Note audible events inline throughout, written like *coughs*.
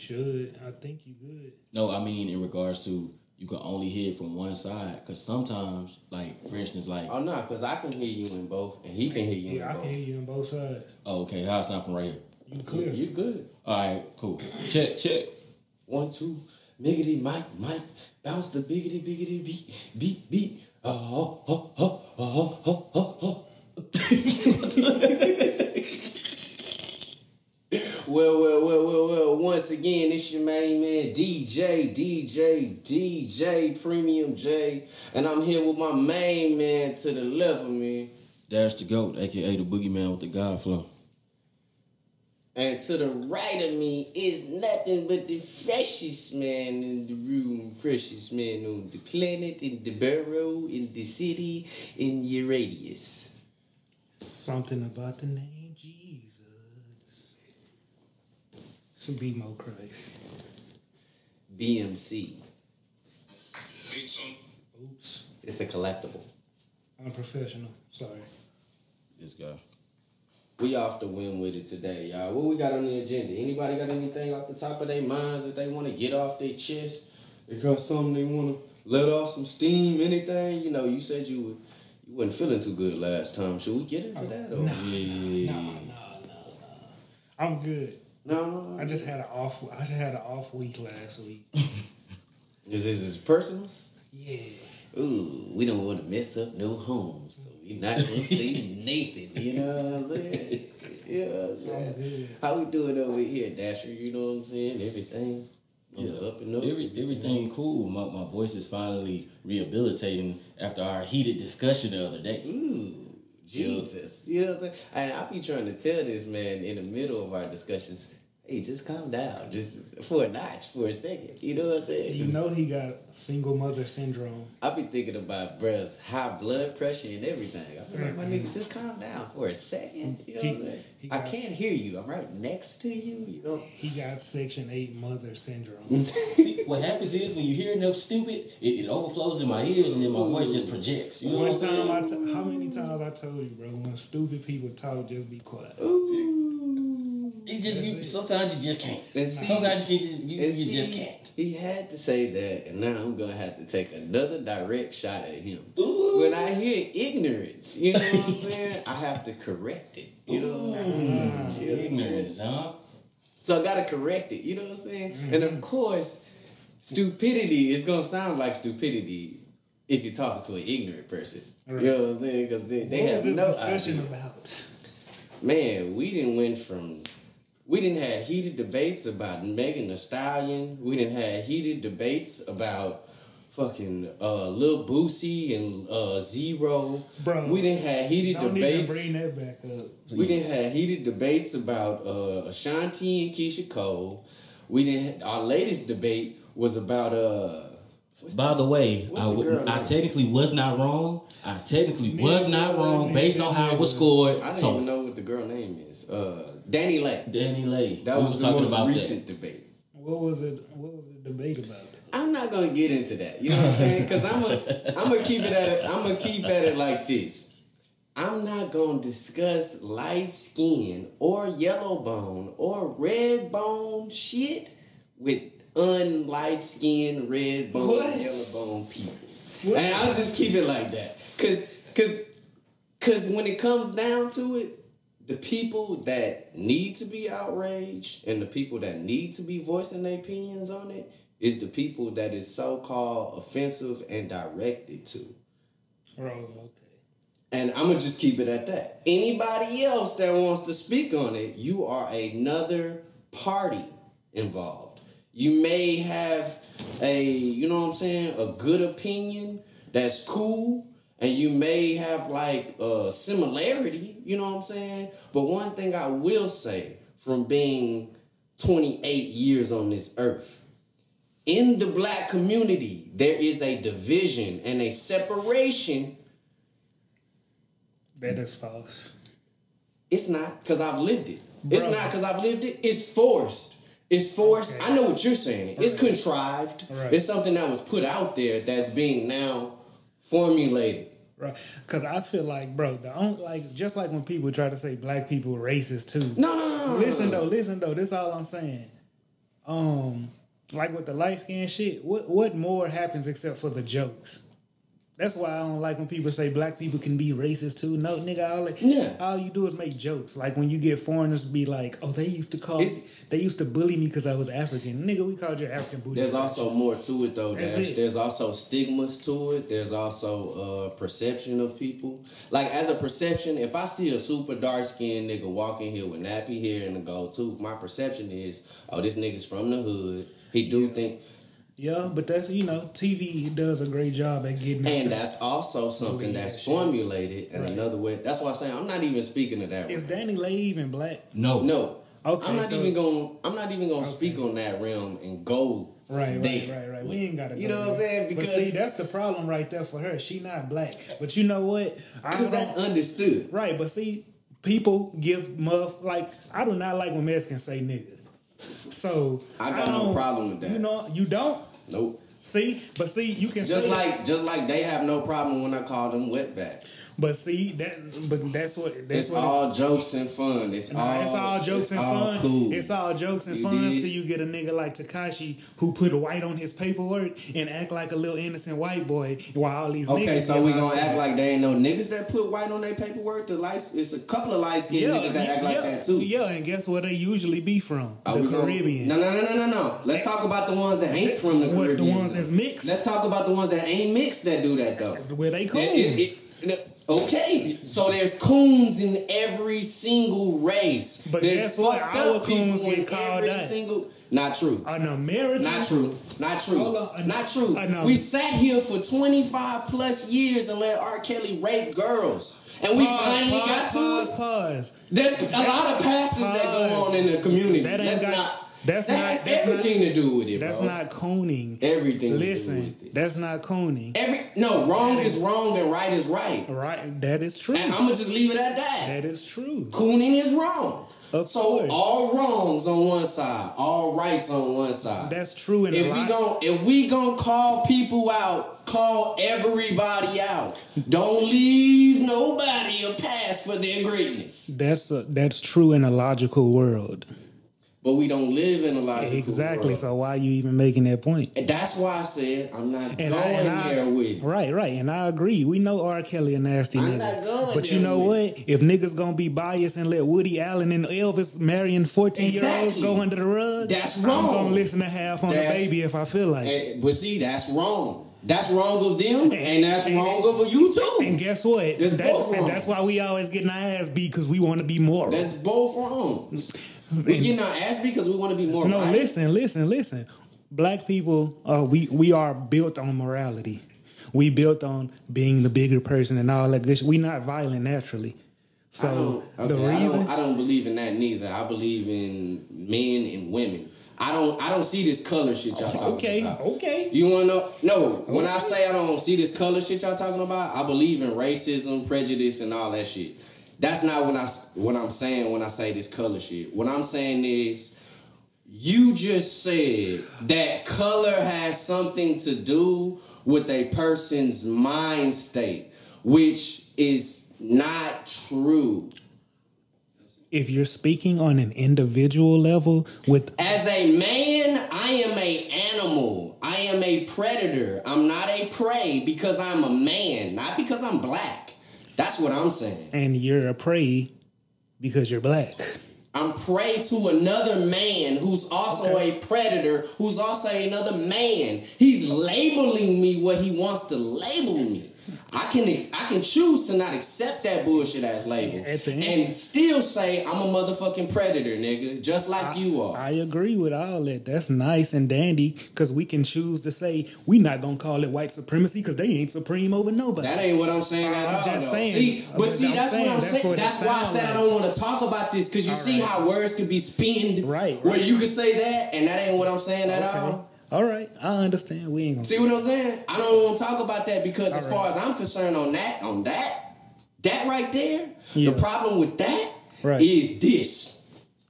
should. I think you good. No, I mean in regards to you can only hear from one side because sometimes, like for instance, like Oh no, because I can hear you in both, and he can hear you Yeah, in I both. can hear you on both sides. oh, okay, how it sound from right here? You clear. You good? All right, cool. Check, check. One, two, miggity, Mike, Mike, bounce the biggity, biggity, beat, beat, beat. Oh, oh, oh, oh, oh, oh, ho, ho. Well, well, well, well, well. Once again, it's your main man, DJ, DJ, DJ, Premium J, and I'm here with my main man to the left of me, Dash the goat, aka the boogeyman with the God flow. and to the right of me is nothing but the freshest man in the room, freshest man on the planet, in the borough, in the city, in your radius. Something about the name Jesus. Some be more crazy. BMC. Oops. It's a collectible. I'm professional. Sorry. This guy. We off the win with it today, y'all. What we got on the agenda? Anybody got anything off the top of their minds that they want to get off their chest? They got something they want to let off some steam, anything? You know, you said you would, you wasn't feeling too good last time. Should we get into oh, that? Or? Nah, Yeah. nah, nah, nah, nah. I'm good. No, no, no. I just had an off. I just had an off week last week. *laughs* Is this is personals? Yeah. Ooh, we don't want to mess up no homes, so we're not gonna *laughs* see Nathan. You know what I'm saying? *laughs* Yeah, I'm I'm saying? How we doing over here, Dasher? You know what I'm saying? Everything. Yeah, up and up. Every, everything cool. My, my voice is finally rehabilitating after our heated discussion the other day. Mm, Ooh, Jesus. You know what I'm saying? And I be trying to tell this man in the middle of our discussions, hey, just calm down. Just for a notch, for a second. You know what I'm saying? You know he got single mother syndrome. I be thinking about bruh's high blood pressure and everything. I be like, my nigga, just calm down for a second. You know what I'm saying? I can't s- hear you. I'm right next to you. You know. He got section eight mother syndrome. *laughs* See, what happens is when you hear enough stupid, it, it overflows in my ears and then my voice just projects. You know One what I'm saying? time, I t- how many times I told you, bro? When stupid people talk, just be quiet. It's just you, sometimes you just can't. See- sometimes you just you, you And just can't. He had to say that, and now I'm gonna have to take another direct shot at him. Ooh. When I hear ignorance, you know what I'm saying? I have to correct it. You know. Mm, ignorance, huh? So I gotta correct it. You know what I'm saying? And of course, stupidity is gonna sound like stupidity if you're talking to an ignorant person. Right. You know what I'm saying? Because they, they what have was this no discussion idea. about? Man, we didn't went from we didn't have heated debates about Megan Thee Stallion. We didn't have heated debates about fucking uh Lil Boosie and uh Zero. Bro, we didn't have heated Don't even debates. bring that back up. We didn't have heated debates about uh, Ashanti and Keyshia Cole. We didn't. Our latest debate was about uh. By the way, I, the w- I technically was not wrong. I technically Me was not wrong based on how you. it was scored. I don't So, even know what the girl name is. Uh, DaniLeigh. Danny Lay. That we was, was the talking most about recent debate. What was it? What was the debate about? I'm not gonna get into that. You know what I'm saying? Because I'm gonna I'm gonna keep it at it. I'm gonna keep at it like this. I'm not gonna discuss light skin or yellow bone or red bone shit with unlight skin, red bone, What? yellow bone people. What? And I'll just keep it like that. Cause cause cause when it comes down to it, the people that need to be outraged and the people that need to be voicing their opinions on it is the people that is so called offensive and directed to. Oh, okay. And I'm gonna just keep it at that. Anybody else that wants to speak on it, you are another party involved. You may have a, you know what I'm saying, a good opinion that's cool, and you may have like a similarity, you know what I'm saying? But one thing I will say from being 28 years on this earth, in the black community, there is a division and a separation That is false. It's not because I've lived it. It's not because I've lived it. It's forced. It's forced. Okay. I know what you're saying. It's contrived. Right. It's something that was put out there that's being now formulated. Right, because I feel like, bro, the only like just like when people try to say black people racist too. No, no, no, no. Listen though, listen though. This all I'm saying. um, like with the light skin shit, what what more happens except for the jokes? That's why I don't like when people say black people can be racist too. No, nigga, all, like, Yeah. all you do is make jokes. Like when you get foreigners be like, "Oh, they used to call, It's- they used to bully me because I was African." Nigga, we called you African booty. There's also more to it though. That's Dash. it. There's also stigmas to it. There's also uh, perception of people. Like as a perception, if I see a super dark skinned nigga walking here with nappy hair and a gold tooth, my perception is, oh, this nigga's from the hood. He do think, yeah, but that's you know, TV does a great job at getting and to- that's also something that's shit. formulated in Right. another way. That's why I'm saying I'm not even speaking to that. Is realm. DaniLeigh even black? No. No. Okay, I'm not so- even going. I'm not even going to speak on that realm and go Right, right, there. right, right. We ain't gotta. You go know what I'm there. saying? but Because- see, that's the problem right there for her. She not black. But you know what? I Because don't- that's understood. right. But see, people give muff like I do not like when Mexicans say nigga. So I got no problem with that. You know, you don't Nope. see, but see, you can Just say that- like just like they have no problem when I call them wetback. But see that, but that's what that's It's what. all jokes and fun. It's Nah, all it's all jokes it's and all fun. Cool. It's all jokes and fun till you get a nigga like Tekashi who put white on his paperwork and act like a little innocent white boy while all these okay, niggas so we gonna act like they ain't no niggas that put white on their paperwork. The light, it's a couple of light skinned niggas that act like yeah, that too. Yeah, and guess where they usually be from? Are the we gonna- Caribbean. No, no, no, no, no, no. Let's talk about the ones that ain't from the What, the Caribbean. ones that's mixed? Let's talk about the ones that ain't mixed that do that though. Where they. It- it- it- okay, so there's coons in every single race. But there's guess what? fucked Our up coons get in called every that. Single, not true. An American. Not true. Not true. On. Not true. Know. We sat here for 25 plus years and let R. Kelly rape girls. And we Pause, finally pause, got to pause. There's a lot of passes that go on in the community. That ain't That's got- not. That's that not- has that's not- everything to do with it, That's bro. not cooning. everything. Listen, that's not cooning. Every no wrong is is- wrong and right is right. Right? That is true. And I'm gonna just leave it at that. That is true. Cooning is wrong. Of so course. all wrongs on one side, all rights on one side. That's true in a if we gon' if we gonna call people out, call everybody out. Don't leave nobody a pass for their greatness. That's a, that's true in a logical world. But we don't live in a lot of Exactly. So why are you even making that point? and that's why I said I'm not And going I, and I- with it. right, right, and I agree. We know R. Kelly a nasty I'm nigga, but you know what? If niggas gonna be biased and let Woody Allen and Elvis marrying fourteen year olds go under the rug, That's wrong. I'm gonna listen to half on That's- the baby if I feel like. Eh, and- but see, that's wrong. That's wrong of them, and that's and- wrong of you too. And guess what? It's That- both wrong. that's why we always getting our ass beat because we want to be moral. That's both wrong. We getting our ass beat because we want to be more. No, right. listen, listen, listen. Black people, uh, we we are built on morality. We built on being the bigger person and all that good. shit. We not violent naturally. So don't, the okay, I reason, don't, I don't believe in that neither. I believe in men and women. I don't. I don't see this color shit y'all talking okay, about. okay, okay. You wanna know? No. When I say I don't see this color shit y'all talking about, I believe in racism, prejudice, and all that shit. That's not what I what I'm saying when I say this color shit. What I'm saying is, you just said that color has something to do with a person's mind state, which is not true. If you're speaking on an individual level with As a man, I am a animal. I am a predator. I'm not a prey because I'm a man, not because I'm black. That's what I'm saying. and you're a prey because you're black. I'm prey to another man who's also a predator, who's also another man. He's labeling me what he wants to label me. I can ex- I can choose to not accept that bullshit ass label At the end- and still say I'm a motherfucking predator, nigga, just like you are. I agree with all that. That's nice and dandy because we can choose to say we not gonna call it white supremacy because they ain't supreme over nobody. That ain't what I'm saying at I'm all. just though. saying. See, But but see, I'm that's saying, what I'm that's saying. That's why I said I don't want to talk about this because you All see right. how words could be spinned, Right, Where you can say that, and that ain't what I'm saying at okay. all. All right, I understand. We ain't gonna. See what I'm saying? I don't want to talk about that because, as All far as I'm concerned, on that, on that, that right there, Yeah. the problem with that is Right. this.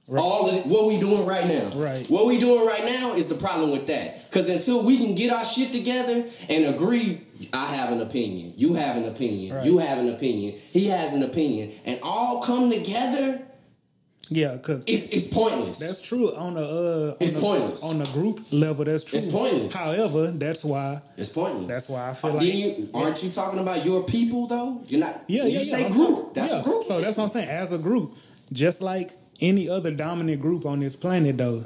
Right. All of it, what we doing right now. Right. What we doing right now is the problem with that. Because until we can get our shit together and agree, I have an opinion, you have an opinion, Right. you have an opinion, he has an opinion, and all come together, Yeah, because It's it's pointless. that's true on the uh, on It's the, pointless. on the group level. That's true. It's pointless. However, that's why it's pointless. That's why I feel Uh, like- you, aren't you talking about your people though? You're not. Yeah, you yeah. say group. talking- that's yeah. a group. So that's what I'm saying. As a group, just like any other dominant group on this planet, though,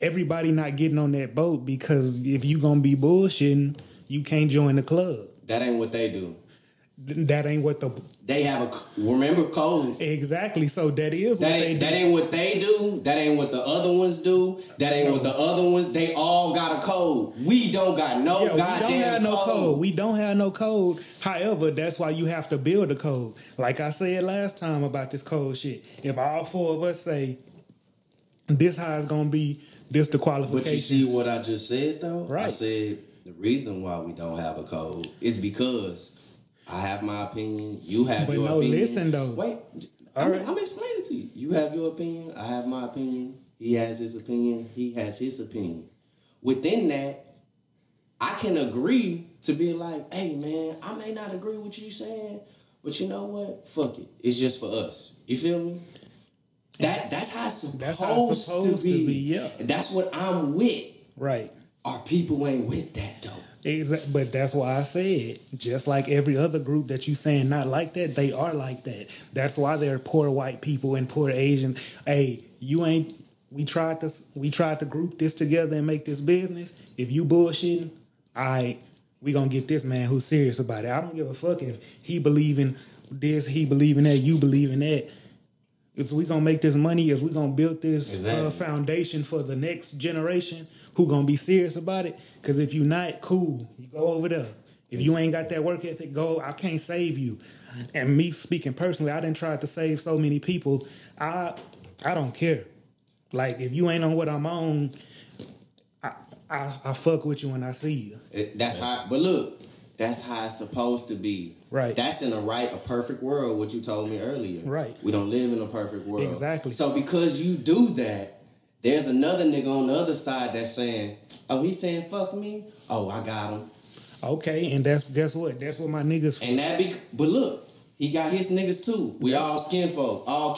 everybody not getting on that boat because if you gonna be bullshitting, you can't join the club. that ain't what they do. That ain't what the They have a remember code. exactly. So that is That what they ain't do. that ain't what they do. That ain't what the other ones do. That ain't what the other ones. They all got a code. We don't got no Yeah, we don't have no code. code. We don't have no code. However, that's why you have to build a code. Like I said last time about this code shit. If all four of us say this how it's gonna be, this the qualification, But you see what I just said though? Right. I said the reason why we don't have a code is because I have my opinion. You have. But your no, opinion. listen, though. Wait, I'm, right. I'm explaining to you. You have your opinion. I have my opinion. He has his opinion. He has his opinion. Within that, I can agree to be like, hey man, I may not agree with you saying, but you know what? Fuck it. It's just for us. You feel me? That that's how it's supposed, That's how it's supposed to to be. be, yeah. And that's what I'm with. right. Our people ain't with that though. Exactly, but that's why I said, just like every other group that you saying not like that, they are like that. That's why they're poor white people and poor Asian. Hey, you ain't. We tried to we tried to group this together and make this business. If you bullshitting, I we gonna get this man who's serious about it. I don't give a fuck if he believe in this, he believe in that, you believe in that. If we gonna make this money, if we gonna build this Exactly. uh, foundation for the next generation, who gonna be serious about it? Because if you not, cool, you go over there. If you ain't got that work ethic, go. I can't save you. And me speaking personally, I didn't try to save so many people. I I don't care. Like if you ain't on what I'm on, I I, I fuck with you when I see you. It- that's how. But look, that's how it's supposed to be. Right. That's in a right, a perfect world. What you told me earlier. Right. We don't live in a perfect world. Exactly. So because you do that, there's another nigga on the other side that's saying, "Oh, he's saying fuck me. Oh, I got him." Okay, and that's guess what? That's what my niggas. And that be. But look, he got his niggas too. We all skin folk, all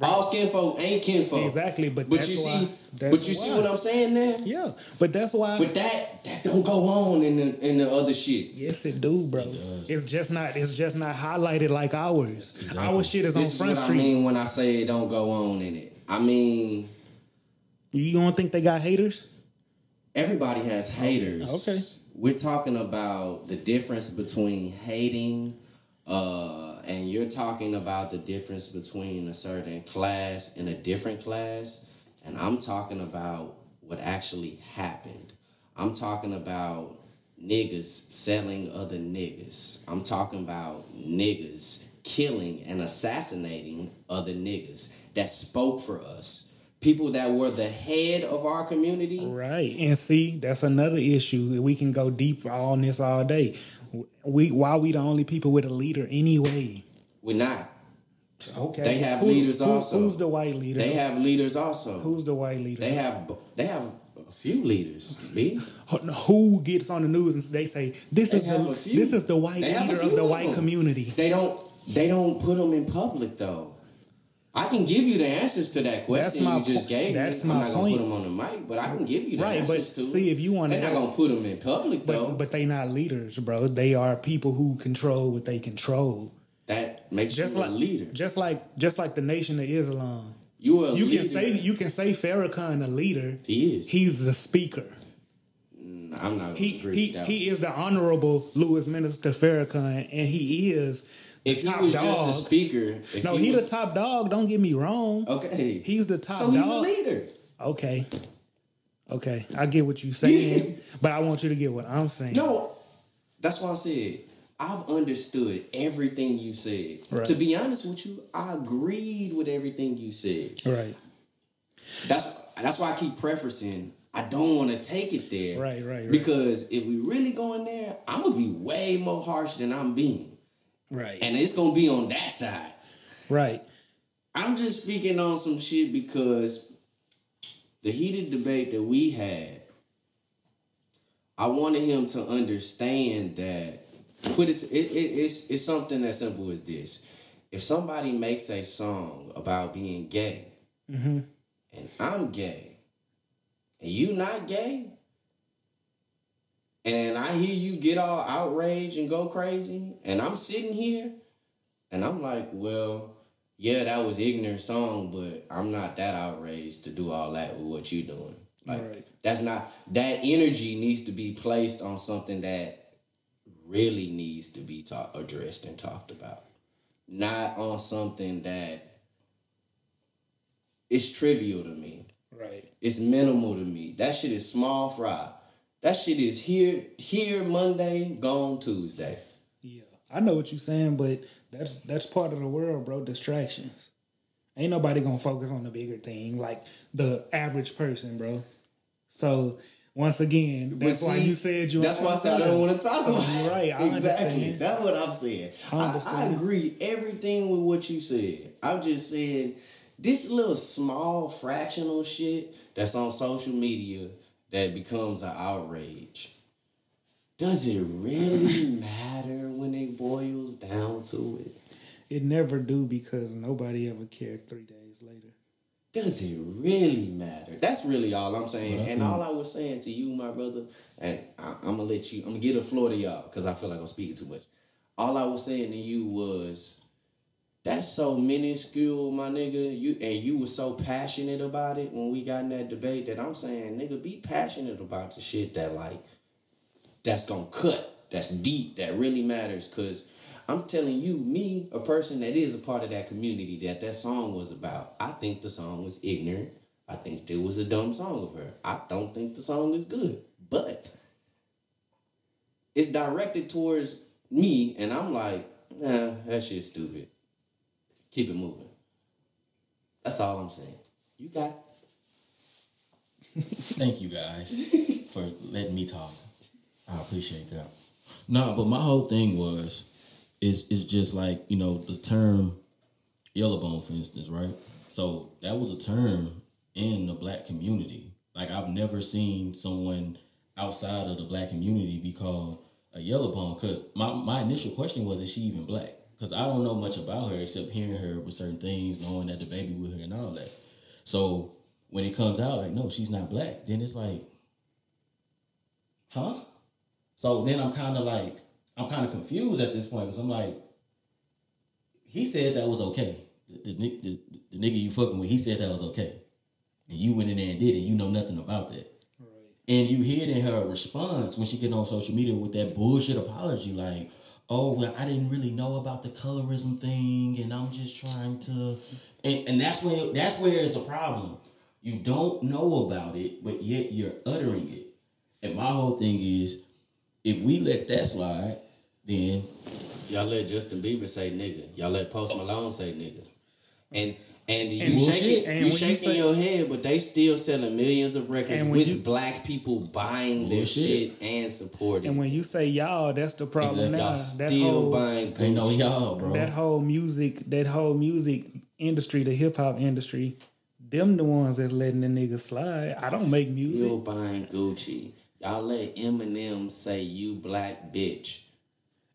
kinfolk. All skin folk ain't kinfolk. Exactly, but But that's you why- see, that's but you see what I'm saying there. Yeah, but that's why. But that that don't go on in the in the other shit. Yes, it do, bro. does. it's just not. It's just not highlighted like ours. Our shit is on This is what Street. I mean when I say it don't go on in it. I mean You don't think they got haters? everybody has haters. Okay. We're talking about the difference between hating, uh, and you're talking about the difference between a certain class and a different class, and I'm talking about what actually happened. I'm talking about niggas selling other niggas. I'm talking about niggas killing and assassinating other niggas that spoke for us. People that were the head of our community. Right. And see, that's another issue. We can go deep on this all day. We why we the only people with a leader anyway? We're not. Okay. They have leaders also. Who's the white leader? They have leaders also. who's the white leader? They have they have a few leaders. B. *laughs* who gets on the news and they say this They is the this is the white They leader of the white them. community. They don't they don't put them in public though. I can give you the answers to that question That's my you just po- gave that's me. my I'm not point. gonna put them on the mic, but I can give you the Right, but answers to. see, if you wanna they're not gonna put them in public though. But but they not leaders, bro. They are people who control what they control. that makes Just you like a leader. just like just like the Nation of Islam. You are You leader. can say you can say Farrakhan a leader. he is. He's the speaker. Mm, I'm not. He he he is the honorable Louis Minister Farrakhan, and he is If he top was dog. just a speaker, no, he, he was, the top dog. Don't get me wrong. Okay, He's the top dog. so he's dog. a leader. Okay, okay, I get what you're saying, but I want you to get what I'm saying. No, that's why I said I've understood everything you said. Right. To be honest with you, I agreed with everything you said. Right, That's that's why I keep prefacing. I don't want to take it there. Right, right, right. Because if we really go in there, I'm gonna be way more harsh than I'm being, right, and it's gonna be on that side. right. I'm just speaking on some shit because the heated debate that we had, I wanted him to understand that put it, it, it it's it's something as simple as this. if somebody makes a song about being gay, Mm-hmm. and I'm gay, and you not gay, and I hear you get all outraged and go crazy, and I'm sitting here, and I'm like, well, yeah, that was ignorant song, but I'm not that outraged to do all that with what you're doing. Like Right. that's not that energy needs to be placed on something that really needs to be talk, addressed and talked about, not on something that is trivial to me. Right. It's minimal to me. That shit is small fry. That shit is here here Monday, gone Tuesday. Yeah, I know what you're saying, but that's that's part of the world, bro. Distractions. Ain't nobody gonna focus on the bigger thing like the average person, bro. So once again, that's But why you said you. That's why I said I don't want to talk about it. You're right. I exactly. understand. That's what I'm saying. I I, I agree everything with what you said. I'm just saying this little small fractional shit that's on social media that becomes an outrage. Does it really *clears throat* matter when it boils down to it? It never do because nobody ever cared three days later. Does it really matter? That's really all I'm saying. Well, and all I was saying to you, my brother, and I, I'm gonna let you. I'm gonna get the floor to y'all because I feel like I'm speaking too much. All I was saying to you was, that's so minuscule, my nigga. You and you were so passionate about it when we got in that debate that I'm saying, nigga, be passionate about the shit that like, that's gonna cut, that's deep, that really matters. Cause I'm telling you, me, a person that is a part of that community that that song was about, I think the song was ignorant. I think it was a dumb song of her. I don't think the song is good, but it's directed towards me, and I'm like, nah, that shit's stupid. Keep it moving. That's all I'm saying. You got Thank you guys *laughs* for letting me talk. I appreciate that. No, but my whole thing was is is just like, you know, the term yellow bone, for instance, right? So that was a term in the black community. Like I've never seen someone outside of the black community be called a yellow bone. Cause my, my initial question was, is she even black? Because I don't know much about her except hearing her with certain things, knowing that the baby with her and all that. So when it comes out, like, no, she's not black, then it's like, huh? So then I'm kind of like, I'm kind of confused at this point because I'm like, he said that was okay. The, the, the, the nigga you fucking with, he said that was okay. And you went in there and did it. You know nothing about that. And you hear it in her response when she get on social media with that bullshit apology, like, "Oh well, I didn't really know about the colorism thing, and I'm just trying to," and, and that's where that's where it's a problem. You don't know about it, but yet you're uttering it. And my whole thing is, if we let that slide, then y'all let Justin Bieber say nigga. Y'all let Post Malone say nigga. And and you And bullshit. shaking, And you when you shaking say- your head, but they still selling millions of records with you- black people buying their Bullshit. shit and supporting. And when you say y'all, that's the problem Exactly. now. y'all That still whole buying ain't no Gucci. y'all, bro. that whole music, that whole music industry, the hip hop industry, them the ones that's letting the niggas slide. I don't make music. Still buying Gucci. Y'all let Eminem say you black bitch.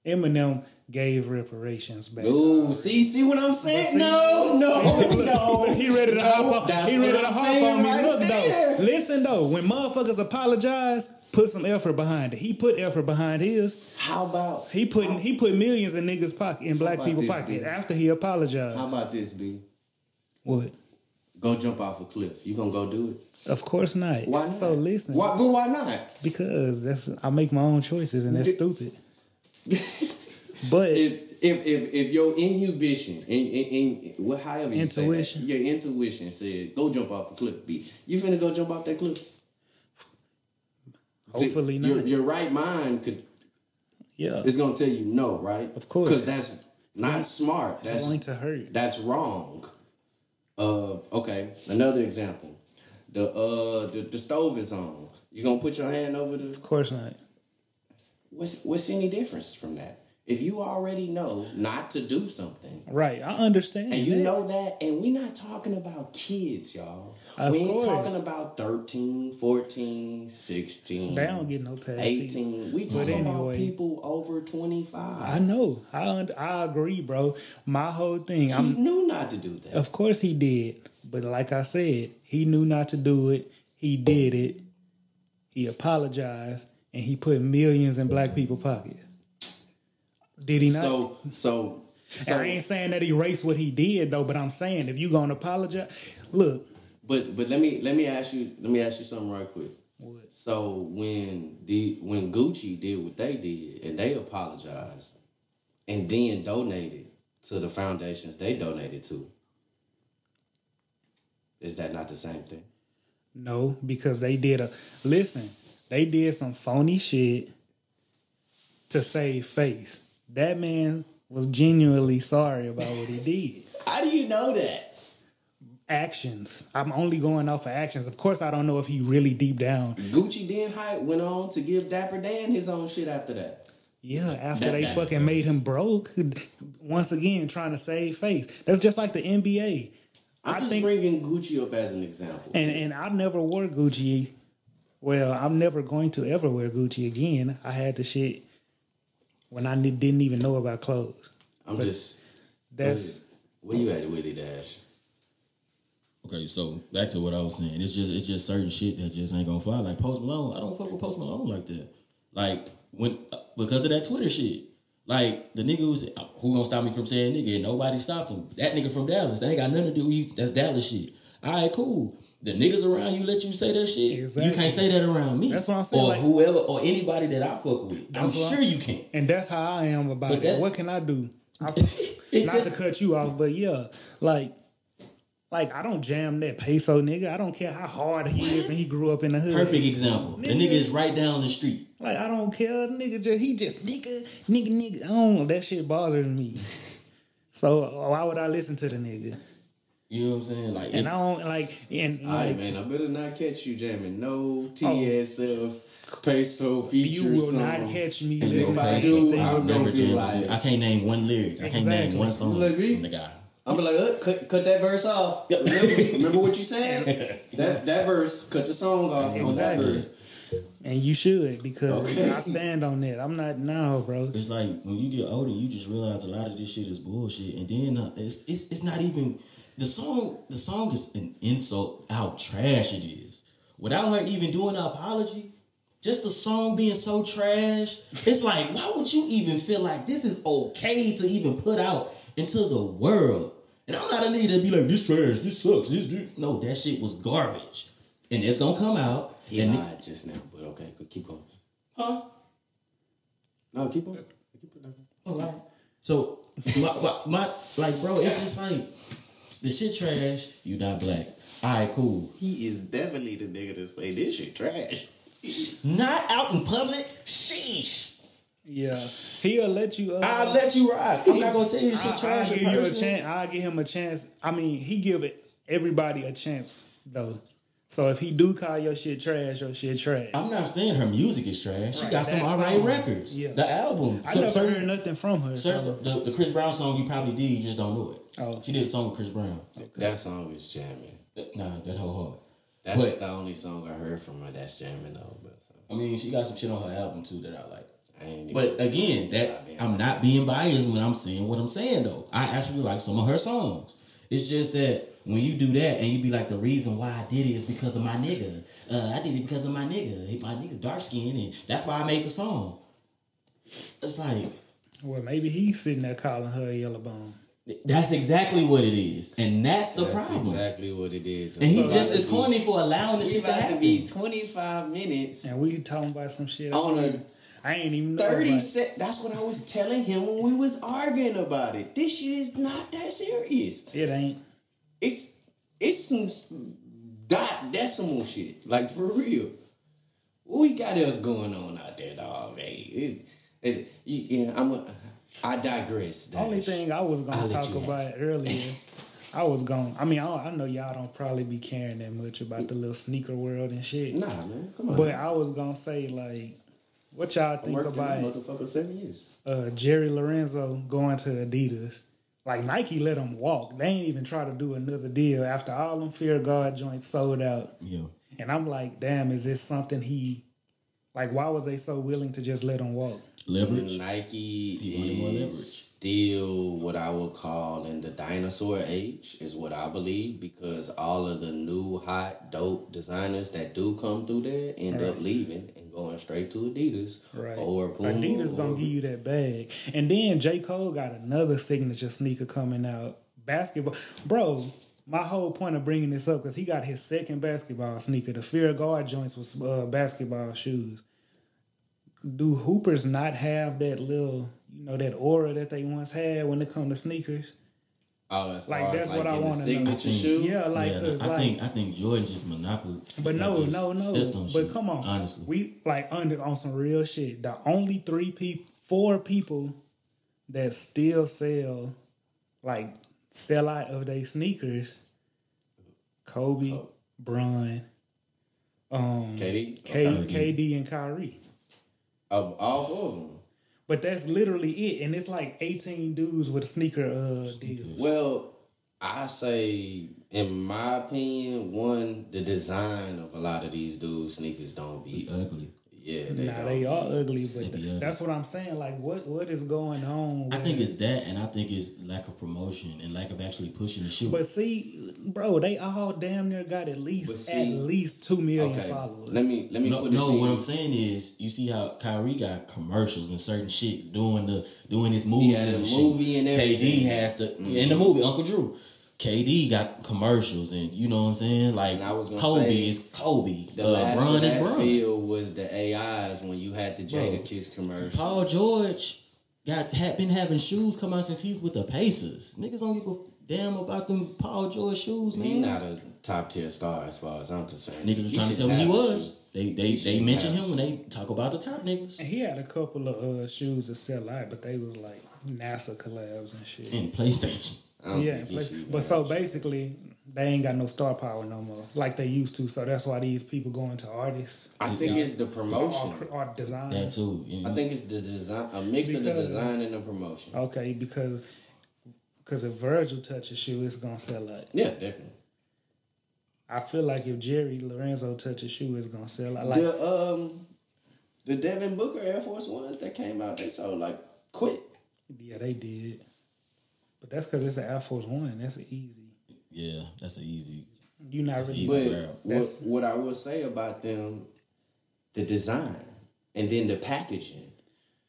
Eminem gave reparations back. Ooh, see, see what I'm saying? see- no, no, *laughs* no. *laughs* he ready to No, hop on. He ready to hop on me. right Look there. though, listen though. When motherfuckers apologize, put some effort behind it. He put effort behind his. How about He put he put millions in niggas' pocket in black people this, pocket B? after he apologized. how about this, B? what? Go jump off a cliff. You gonna go do it? Of course not. Why not? So listen, Why, but why not? because that's I make my own choices and that's stupid. *laughs* But If if if, if your inhibition and, and, and what however you say that, Intuition. your intuition said go jump off a cliff, B. You finna go jump off that cliff? hopefully Your, not. your right mind could yeah, is gonna tell you no, right? Of course. because that's not smart. it's That's going to hurt. that's wrong. Uh, okay, another example. The uh the, the stove is on. You gonna put your hand over the Of course not. What's what's any difference from that? If you already know not to do something, Right. I understand. and you that. know that, and we're not talking about kids, y'all. Of we ain't course. talking about 13, 14, 16, they don't get no pass. 18. We talking about people over 25. I know. I I agree, bro. My whole thing. he I'm knew not to do that. Of course he did. But like I said, he knew not to do it. He did it. He apologized and he put millions in black people's pockets. Did he not? So, so, so, I ain't saying that he erased what he did though, but I'm saying if you gonna apologize, look. but but let me let me ask you let me ask you something right quick. What? So when the when Gucci did what they did and they apologized and then donated to the foundations they donated to, is that not the same thing? No, because they did a listen, they did some phony shit to save face. That man was genuinely sorry about what he did. *laughs* How do you know that? actions. I'm only going off of actions. Of course, I don't know if he really deep down. Gucci then hype went on to give Dapper Dan his own shit after that. Yeah, after That- they that fucking goes. made him broke, *laughs* once again trying to save face. That's just like the NBA. I'm I just think- bringing Gucci up as an example. And and I never wore Gucci. Well, I'm never going to ever wear Gucci again. I had the shit when I ne- didn't even know about clothes. I'm just That's where you at with it, Dash? Okay, so back to what I was saying. It's just it's just certain shit that just ain't gonna fly. Like Post Malone, I don't fuck with Post Malone like that. Like when uh, because of that Twitter shit. Like the nigga was who gonna stop me from saying nigga? And nobody stopped him. That nigga from Dallas, that ain't got nothing to do with you. That's Dallas shit. All right, cool. The niggas around you let you say that shit. Exactly. You can't say that around me. That's what I'm saying, Or like- whoever or anybody that I fuck with. I'm sure I'm- you can't. and that's how I am about But it. What can I do? I, *laughs* not just- to cut you off, but yeah, like, like I don't jam that peso nigga. I don't care how hard he is and he grew up in the hood. Perfect example. The Nigga. nigga is right down the street. Like I don't care, the nigga. Just he just nigga, nigga, nigga. I don't. That shit bothers me. *laughs* So why would I listen to the nigga? You know what I'm saying? Like And it- I don't like and All right, like man. I better not catch you jamming no TSF peso feature you will song. not catch me And if I do. I'm gonna be like. I can't name one lyric. I can't Exactly. name one song Like me? from the guy. I'm be like, uh, cut, cut that verse off. Remember, remember what you saying? *laughs* That that verse, cut the song off on that Exactly. verse. And you should because Okay. I stand on that. I'm not now, bro. It's like when you get older, you just realize a lot of this shit is bullshit, and then uh, it's, it's it's not even the song. The song is an insult how trash it is. Without her even doing an apology, just the song being so trash, it's like why would you even feel like this is okay to even put out into the world? And I'm not a nigga to be like this trash, this sucks, this, this. No, that shit was garbage, and it's gonna come out. He and lied just now, but okay, keep going. huh? No, keep on. Keep on. Oh, So *laughs* my, my, my like bro, it's just like the shit trash. You not black. All right, cool. He is definitely the nigga to say this shit trash. Not out in public. Sheesh. Yeah, he'll let you. Uh, I'll let you rock. I'm not gonna tell you the shit I, trash. will give you a chance. I'll give him a chance. I mean, he give it everybody a chance though. So if he do call your shit trash, your shit trash. I'm not saying her music is trash. She Right, got some alright records. Yeah. The album. I So- never certain- heard nothing from her. certain- So. the, the Chris Brown song you probably did, you just don't know it. Oh. She did a song with Chris Brown. That song is jamming. Nah, that whole hard. That's But- the only song I heard from her that's jamming though. But so, I mean, she got some shit on her album too that I like. I But again, that I'm not being biased when I'm saying what I'm saying though. I actually like some of her songs. It's just that when you do that and you be like, the reason why I did it is because of my nigga. Uh, I did it because of my nigga. My nigga's dark skinned and that's why I made the song. It's like Well, maybe he's sitting there calling her a yellow bone. That's exactly what it is, and that's the that's problem. exactly what it is. And he just about is to be- corny for allowing the We shit to about to happen. be 25 minutes And we talking about some shit. on a I ain't even know 30 about. sec. That's what I was telling him when we was arguing about it. This shit is not that serious. It ain't. It's it's some dot decimal shit. Like for real. What we got else going on out there, dog? Hey, it, it, you- yeah, I'm. A, I digress. Dash. Only thing I was gonna let talk about earlier, *laughs* I was going. I mean, I, I know y'all don't probably be caring that much about the little sneaker world and shit. Nah, man, come on. But I was gonna say like, What y'all think about motherfucker seven years. uh, Jerry Lorenzo going to Adidas? Like Nike let him walk. They ain't even try to do another deal after all them Fear God joints sold out. Yeah. And I'm like, damn, is this something he like? Why was they so willing to just let him walk? Leverage. Nike He wanted more leverage. is still what I would call in the dinosaur age, is what I believe, because all of the new hot dope designers that do come through there end up leaving and going straight to Adidas Right. or Puma. Adidas gonna give you that bag. And then J. Cole got another signature sneaker coming out. Basketball. Bro, my whole point of bringing this up, because he got his second basketball sneaker. The Fear of God joints was uh, basketball shoes. Do Hoopers not have that little, you know, that aura that they once had when it come to sneakers? Oh, as Like, far as, that's what I wanna know. signature shoe. Yeah, like, yeah, cause I like, think I think Jordan just monopoly. But no, just no, no. But come on, honestly, we like under on some real shit. The only three people, four people that still sell, like sell out of their sneakers. Kobe, Oh. Bron, um, Katie, K, Okay. KD, and Kyrie. Of all four of them. But that's literally it, and it's like eighteen dudes with a sneaker uh deals. Well, I say, in my opinion, one the design of a lot of these dudes' sneakers don't be be. ugly. Yeah, they Nah, don't they be- are ugly, but They ugly. that's what I'm saying. Like, what what is going on? I think it's that, and I think it's lack of promotion and lack of actually pushing the shoe. But see, bro, they all damn near got at least see- at least two million Okay, followers. let me let me no, put no. to What. I'm saying is, you see how Kyrie got commercials and certain shit doing the doing his moves had in the movie shit. and everything. KD had the in the movie Uncle Drew. KD got commercials and you know what I'm saying. Like And I was Kobe say, is Kobe. The uh, last Bron of is that Bron. field was the AIs when you had the Jada Bro, Kiss commercial. Paul George got had been having shoes come out since he's with the Pacers. Niggas don't give a damn about them Paul George shoes, man. He not a top tier star as far as I'm concerned. Niggas was trying to tell me he was. They they He they should mention him when they talk about the top niggas. and he had a couple of uh, shoes that sell out, but they was like NASA collabs and shit. In PlayStation. Yeah, think he but so basically, they ain't got no star power no more like they used to. So that's why these people going to artists I think it's the or, promotion. or design. That too. You know? I think it's the design, a mix of the design and the promotion. Okay, because because if Virgil touches a shoe, it's gonna sell out. Yeah, definitely. I feel like if Jerry Lorenzo touches shoe, it's gonna sell out. Like the um, the Devin Booker Air Force Ones that came out, they sold like quick. yeah, they did. But that's because it's an Air Force One. That's easy. Yeah, that's an easy. You not really. easy. But what, what I will say about them, the design and then the packaging.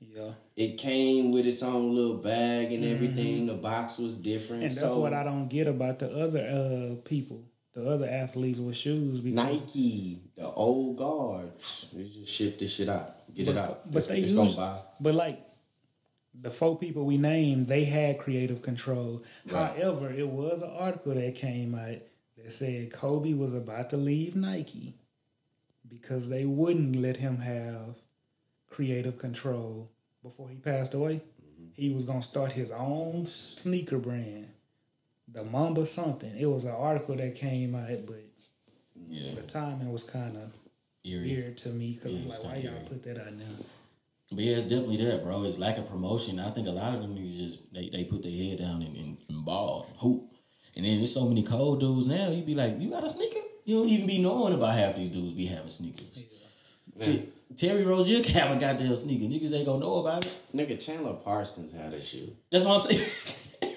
Yeah, It came with its own little bag and everything. The box was different. Mm-hmm. and that's so what I don't get about the other uh people, the other athletes with shoes. Because Nike, the old guard, they just ship this shit out. Get it out. but it's, they it's use- gonna buy. But like the four people we named, they had creative control. Right. However, it was an article that came out that said Kobe was about to leave Nike because they wouldn't let him have creative control before he passed away. Mm-hmm. He was gonna start his own sneaker brand, the Mamba something. It was an article that came out, but Yeah, the timing was kind of weird to me because I'm like, why kinda y'all put that out now? But yeah, it's definitely that, bro. It's lack of promotion. I think a lot of them niggas just they, they put their head down and, and, and ball, hoop. And then there's so many cold dudes now, you be like, You got a sneaker? You don't even be knowing about half these dudes be having sneakers. Shit. Terry Rozier can have a goddamn sneaker. Niggas ain't gonna know about it. Nigga, Chandler Parsons had a shoe. That's what I'm saying. *laughs*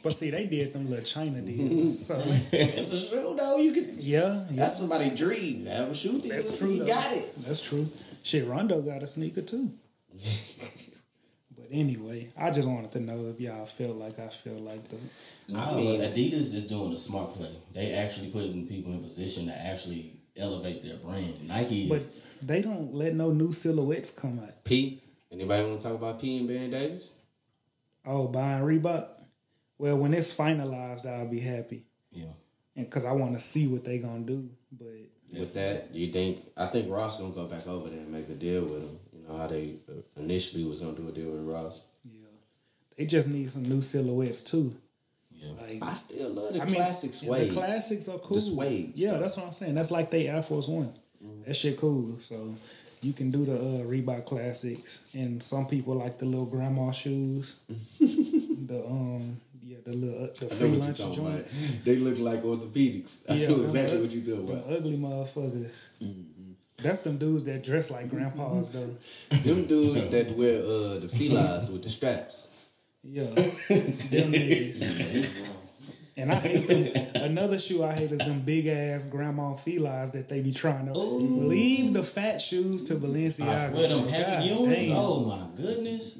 But see, they did them little China *laughs* deals. So it's a shoe, though. You can. yeah, yeah, That's somebody dream to have a shoe. Deal. that's true. He got it. That's true. Shit, Rondo got a sneaker too. *laughs* but anyway, I just wanted to know if y'all feel like I feel like the. I mean- Adidas is doing a smart play. They actually putting people in position to actually elevate their brand. Nike But is they don't let no new silhouettes come out. P. Anybody want to talk about P and Baron Davis? Oh, buying Reebok. Well, when it's finalized, I'll be happy, yeah. and because I want to see what they gonna do. But With that, do you think? I think Ross gonna go back over there and make a deal with him. Know how they uh, initially was gonna do a deal with Ross. yeah, they just need some new silhouettes too. Yeah. Like I still love the I mean, classic suede. The classics are cool. The suede. Yeah, stuff. that's what I'm saying. That's like they Air Force One. That shit cool. So You can do the uh, Reebok classics, and some people like the little grandma shoes. *laughs* the um, yeah, the little uh, the free lunch you're talking about. joints. They look like orthopedics. I *laughs* Yeah, know exactly what you're talking about. Ugly motherfuckers. Mm-hmm. That's them dudes that dress like grandpas though. Them dudes that wear uh, the felines with the straps. Yeah, them niggas. And I hate them. Another shoe I hate is them big ass grandma felines that they be trying to leave the fat shoes to Balenciaga. Where them bro. Patrick Ewings? Oh my goodness.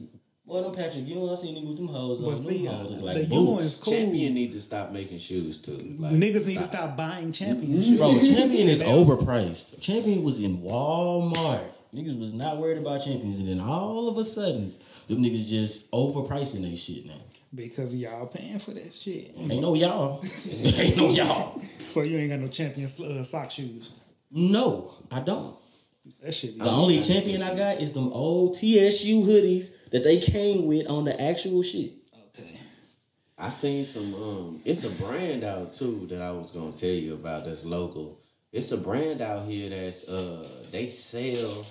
Boy, them Patrick Ewings, I seen niggas with them hoes But on. see, them hoes look the like Ewings boots. cool. Champion need to stop making shoes too. Like, Niggas need to stop buying champion shoes. Bro, Champion is *laughs* overpriced. Champion was in Walmart. Niggas was not worried about Champions, and then all of a sudden, them niggas just overpricing they shit now. Because y'all paying for that shit. Ain't no y'all. *laughs* Ain't no y'all. So you ain't got no champion uh, sock shoes. No, I don't. That shit The only champion I got is them old TSU hoodies that they came with on the actual shit. okay. I seen some. Um, it's a brand out too that I was gonna tell you about. That's local. It's a brand out here that's uh they sell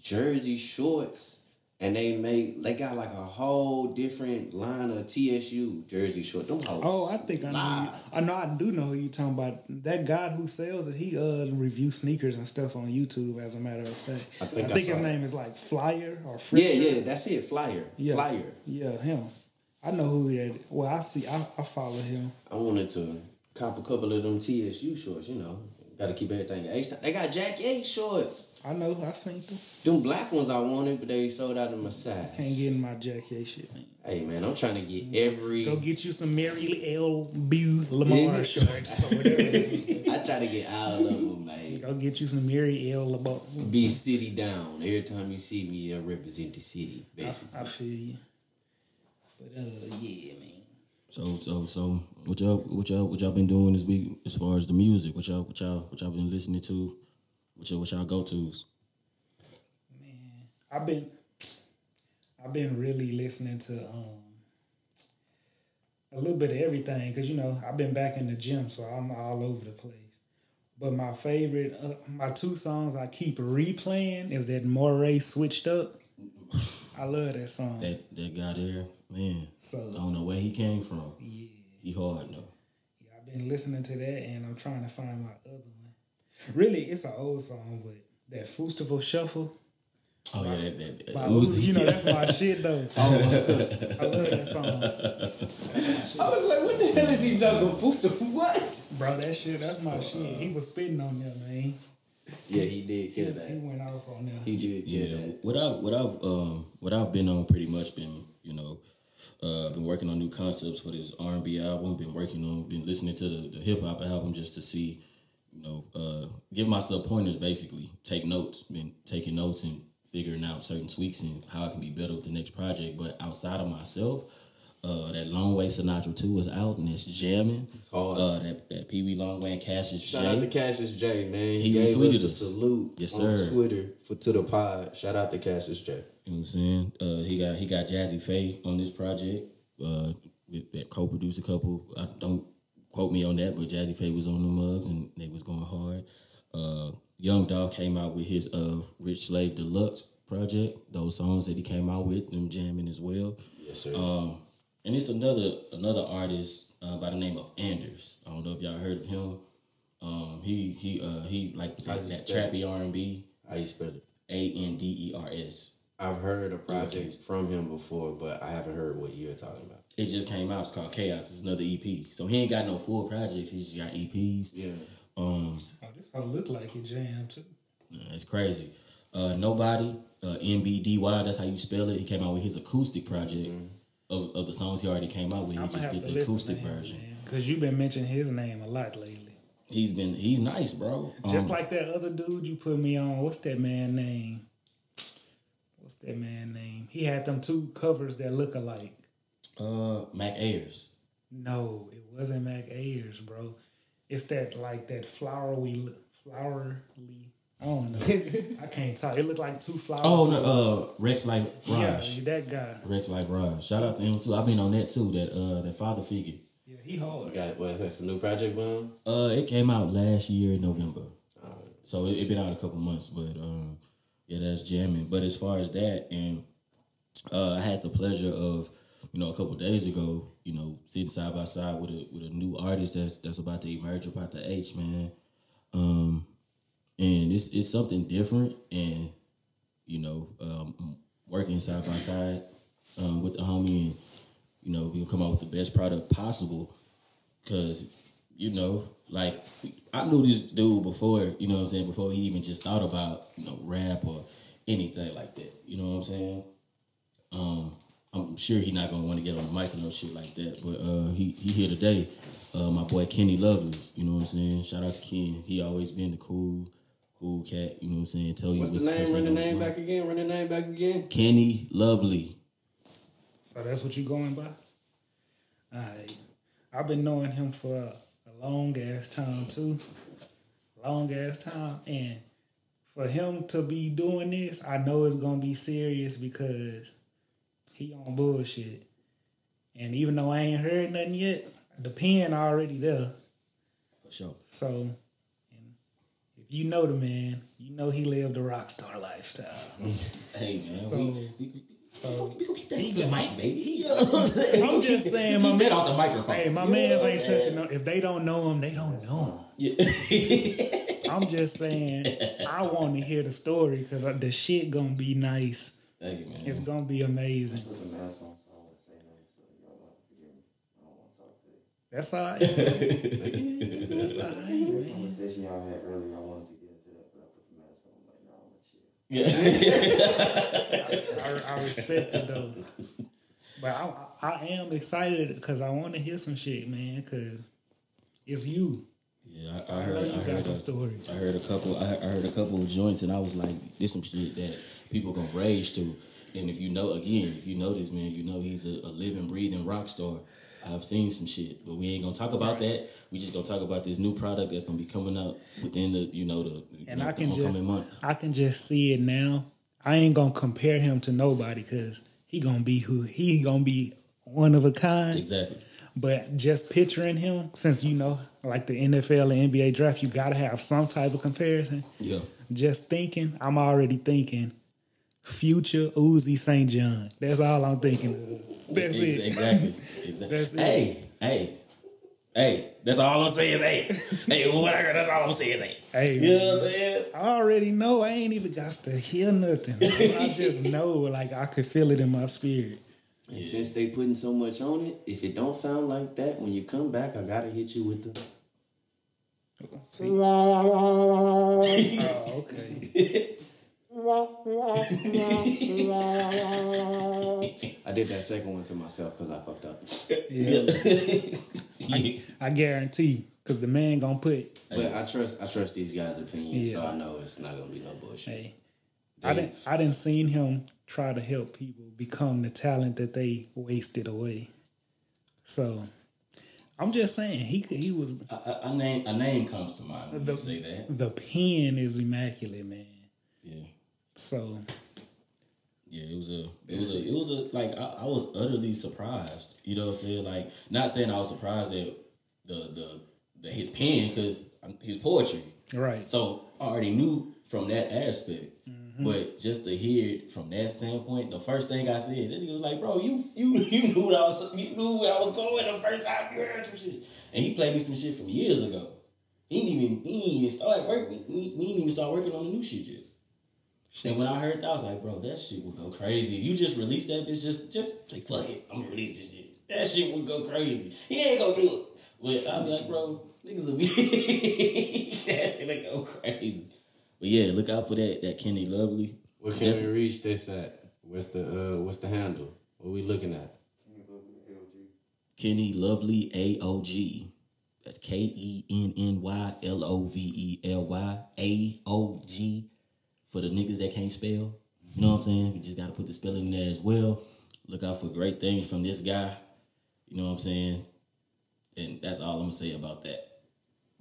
jersey shorts and they make they got like a whole different line of TSU jersey short. Them hoes. Oh, I think I know. live. You, I know. I do know who you talking about. That guy who sells it. He uh reviews sneakers and stuff on YouTube. As a matter of fact, I think I his it. name is like Flyer or Yeah, Fricker. yeah, that's it. Flyer, yeah, flyer. Yeah, him. I know who that. Well, I see. I, I follow him. I wanted to cop a couple of them TSU shorts. You know, got to keep everything. H. They got Jack Yates shorts. I know. I seen them. Them black ones I wanted, but they sold out in my size. Can't get in my Jack A shit, man. Hey man, I'm trying to get every. Go get you some Mary L. B. Lamar Yeah. shorts or whatever. *laughs* I try to get all of them, man. Go get you some Mary L. Lamar. Be city down. Every time you see me, I represent the city, I, basically. I feel you. But uh, yeah, man. So so so what y'all what y'all what y'all been doing this week as far as the music? What y'all what y'all what y'all been listening to? What y'all what y'all go tos? Man, I've been I've been really listening to um a little bit of everything because you know I've been back in the gym, so I'm all over the place. But my favorite, uh, my two songs I keep replaying is that Morray switched up. I love that song. That that guy there, man. So I don't know where he came from. yeah, He hard though. yeah, I've been listening to that, and I'm trying to find my other one. Really, it's an old song, but that Futsal Shuffle. Oh yeah, that, that, that By Uzi. Uzi, you know that's my shit though. Oh, *laughs* I love that song. I was like, what the hell is he talking? Booster? What? Bro, that shit, that's my shit. He was spitting on there, man. Yeah, he did He, kill he that. went off on there. He did kill Yeah, that. what I've what I've um what I've been on pretty much been you know uh been working on new concepts for this R and B album. Been working on been listening to the, the hip hop album just to see you know uh give myself pointers basically. Take notes. Been taking notes and figuring out certain tweaks and how I can be better with the next project. But outside of myself. Uh, that Longway Sinatra 2 is out and it's jamming. It's hard. Uh, that, that Peewee Longway and Cassius Shout J. out to Cassius Jay, man. He, He gave us a us. salute Yes, on sir. Twitter for to the pod. Shout out to Cassius Jay. You know what I'm saying? Uh, he got he got Jazze Pha on this project. Uh, with, that co-produced a couple. I don't quote me on that, but Jazze Pha was on the mugs and they was going hard. Uh, Young Dolph came out with his uh Rich Slave Deluxe project. Those songs that he came out with, them jamming as well. Yes, sir. Um, and it's another another artist uh, by the name of Anders. I don't know if y'all heard of him. Um, he he uh he like that, that trappy R and B. How you spell it? A N D E R S. I've heard a project from him before, but I haven't heard what you're talking about. It just came out. It's called Chaos. It's another EP. So he ain't got no full projects. He just got EPs. Yeah. Um, Oh, this hoe look like it jam too. it's crazy. Uh, Nobody, uh, NBDY. That's how you spell it. He came out with his acoustic project of, of the songs he already came out with. He I'm gonna just have did to the listen acoustic to him, version. Because you've been mentioning his name a lot lately. He's been he's nice, bro. Just Um, like that other dude you put me on. What's that man name? What's that man name? He had them two covers that look alike. Uh, Mac Ayres. No, it wasn't Mac Ayres, bro. It's that like that flowery, flowery. I don't know. I can't talk. It looked like two flowers. Oh no, uh, Rexx Life yeah, that guy. Rexx Life Raj. Shout out to him too. I've been on that too. That uh, that father figure. Yeah, he hard. Got was that? Some new project, Boom? Uh, it came out last year in November, so it, it been out a couple months. But um, yeah, that's jamming. But as far as that, and uh, I had the pleasure of, you know, a couple days ago, you know, sitting side by side with a with a new artist that's that's about to emerge about the H man, um, and it's it's something different, and you know, um, working side by side um, with the homie, and you know, we gonna come out with the best product possible, cause you know, like I knew this dude before, you know what I'm saying, before he even just thought about, you know, rap or anything like that. You know what I'm saying? Um, I'm sure he not gonna want to get on the mic or no shit like that. But uh, he he here today. Uh, my boy Kenny Lovely. You know what I'm saying? Shout out to Ken. He always been the cool, cool cat. You know what I'm saying? Tell you What's the name? what's Run the name his back again. Run the name back again. Kenny Lovely. So that's what you going by? Alright. I've been knowing him for a, a long ass time too. Long ass time. And for him to be doing this, I know it's gonna be serious because he on bullshit. And even though I ain't heard nothing yet, the pen already there. For sure. So and if you know the man, you know he lived a rock star lifestyle. *laughs* Hey man, So- we, we, So we keep that He got- mic, baby. he You know what I'm? Just saying, my man- off the microphone. Hey, my know man's ain't saying? touching no. If they don't know him, they don't know him. Yeah. *laughs* I'm just saying, I want to hear the story because the shit gonna be nice. Thank you, man. It's gonna be amazing. Put the mask on, so I won't say nothing, so y'all won't forgive me. I don't want to talk to you. That's all right. That's all right, The man. conversation y'all had earlier, I wanted to get into that, but I put the mask on. I'm like, no, I'm gonna chill. yeah. *laughs* I, I respect it though. But I, I am excited because I want to hear some shit, man. Because it's you. Yeah, I, So I I heard. know I you heard, some a, stories. I heard a couple. I I heard a couple of joints, and I was like, "This some shit that people gonna rage to." And if you know, again, if you know this man, you know he's a, a living, breathing rock star. I've seen some shit, but we ain't gonna talk about that. We just gonna talk about this new product that's gonna be coming out within the, you know, the you And know, I can upcoming just, month. I can just see it now. I ain't gonna compare him to nobody because he gonna be who he gonna be one of a kind. Exactly. But just picturing him, since you know, like the NFL and NBA draft, you gotta have some type of comparison. Yeah. Just thinking, I'm already thinking, future Uzi St. John. That's all I'm thinking of. That's Ex- it. Exactly. *laughs* Exactly. That's it. hey, hey, hey. That's all I'm saying. Is, hey, hey, oh whatever. That's all I'm saying. Is, hey. Hey, You know what I'm saying? I already know. I ain't even got to hear nothing. I *laughs* just know, like I could feel it in my spirit. And since they putting so much on it, if it don't sound like that, when you come back, I gotta hit you with the. See? *laughs* Oh, okay. *laughs* I did that second one to myself because I fucked up. Yeah. *laughs* Yeah. I guarantee, because the man gonna put. But I trust I trust these guys' opinions, so I know it's not gonna be no bullshit. Hey, I didn't. I didn't seen him try to help people become the talent that they wasted away. So, I'm just saying he could- he was A, a, a name a name comes to mind when The- you say that. the pen is immaculate, man. Yeah. So Yeah, it was a, it was a, it was a, like I, I was utterly surprised. You know what I'm saying? Like, not saying I was surprised at the the the his pen because his poetry. right, So I already knew from that aspect. Mm-hmm. But just to hear it from that standpoint, the first thing I said, that nigga was like, "Bro, you you *laughs* you knew what I was you knew where I was going the first time you heard some shit." And he played me some shit from years ago. He didn't even he didn't even start working. We, we didn't even start working on the new shit yet. And when I heard that, I was like, bro, that shit would go crazy. If you just release that bitch, just just say fuck it, I'm gonna release this shit. That shit would go crazy. He ain't gonna do it. But I'll be like, bro, niggas will be *laughs* that shit go crazy. But yeah, look out for that that Kenny Lovely. Where can we reach this at? What's the uh what's the handle? What we looking at? Can you look? Kenny Lovely A O G. That's K E N N Y L O V E L Y A O G for the niggas that can't spell. You know what I'm saying? We just got to put the spelling in there as well. Look out for great things from this guy. You know what I'm saying? And that's all I'm gonna say about that.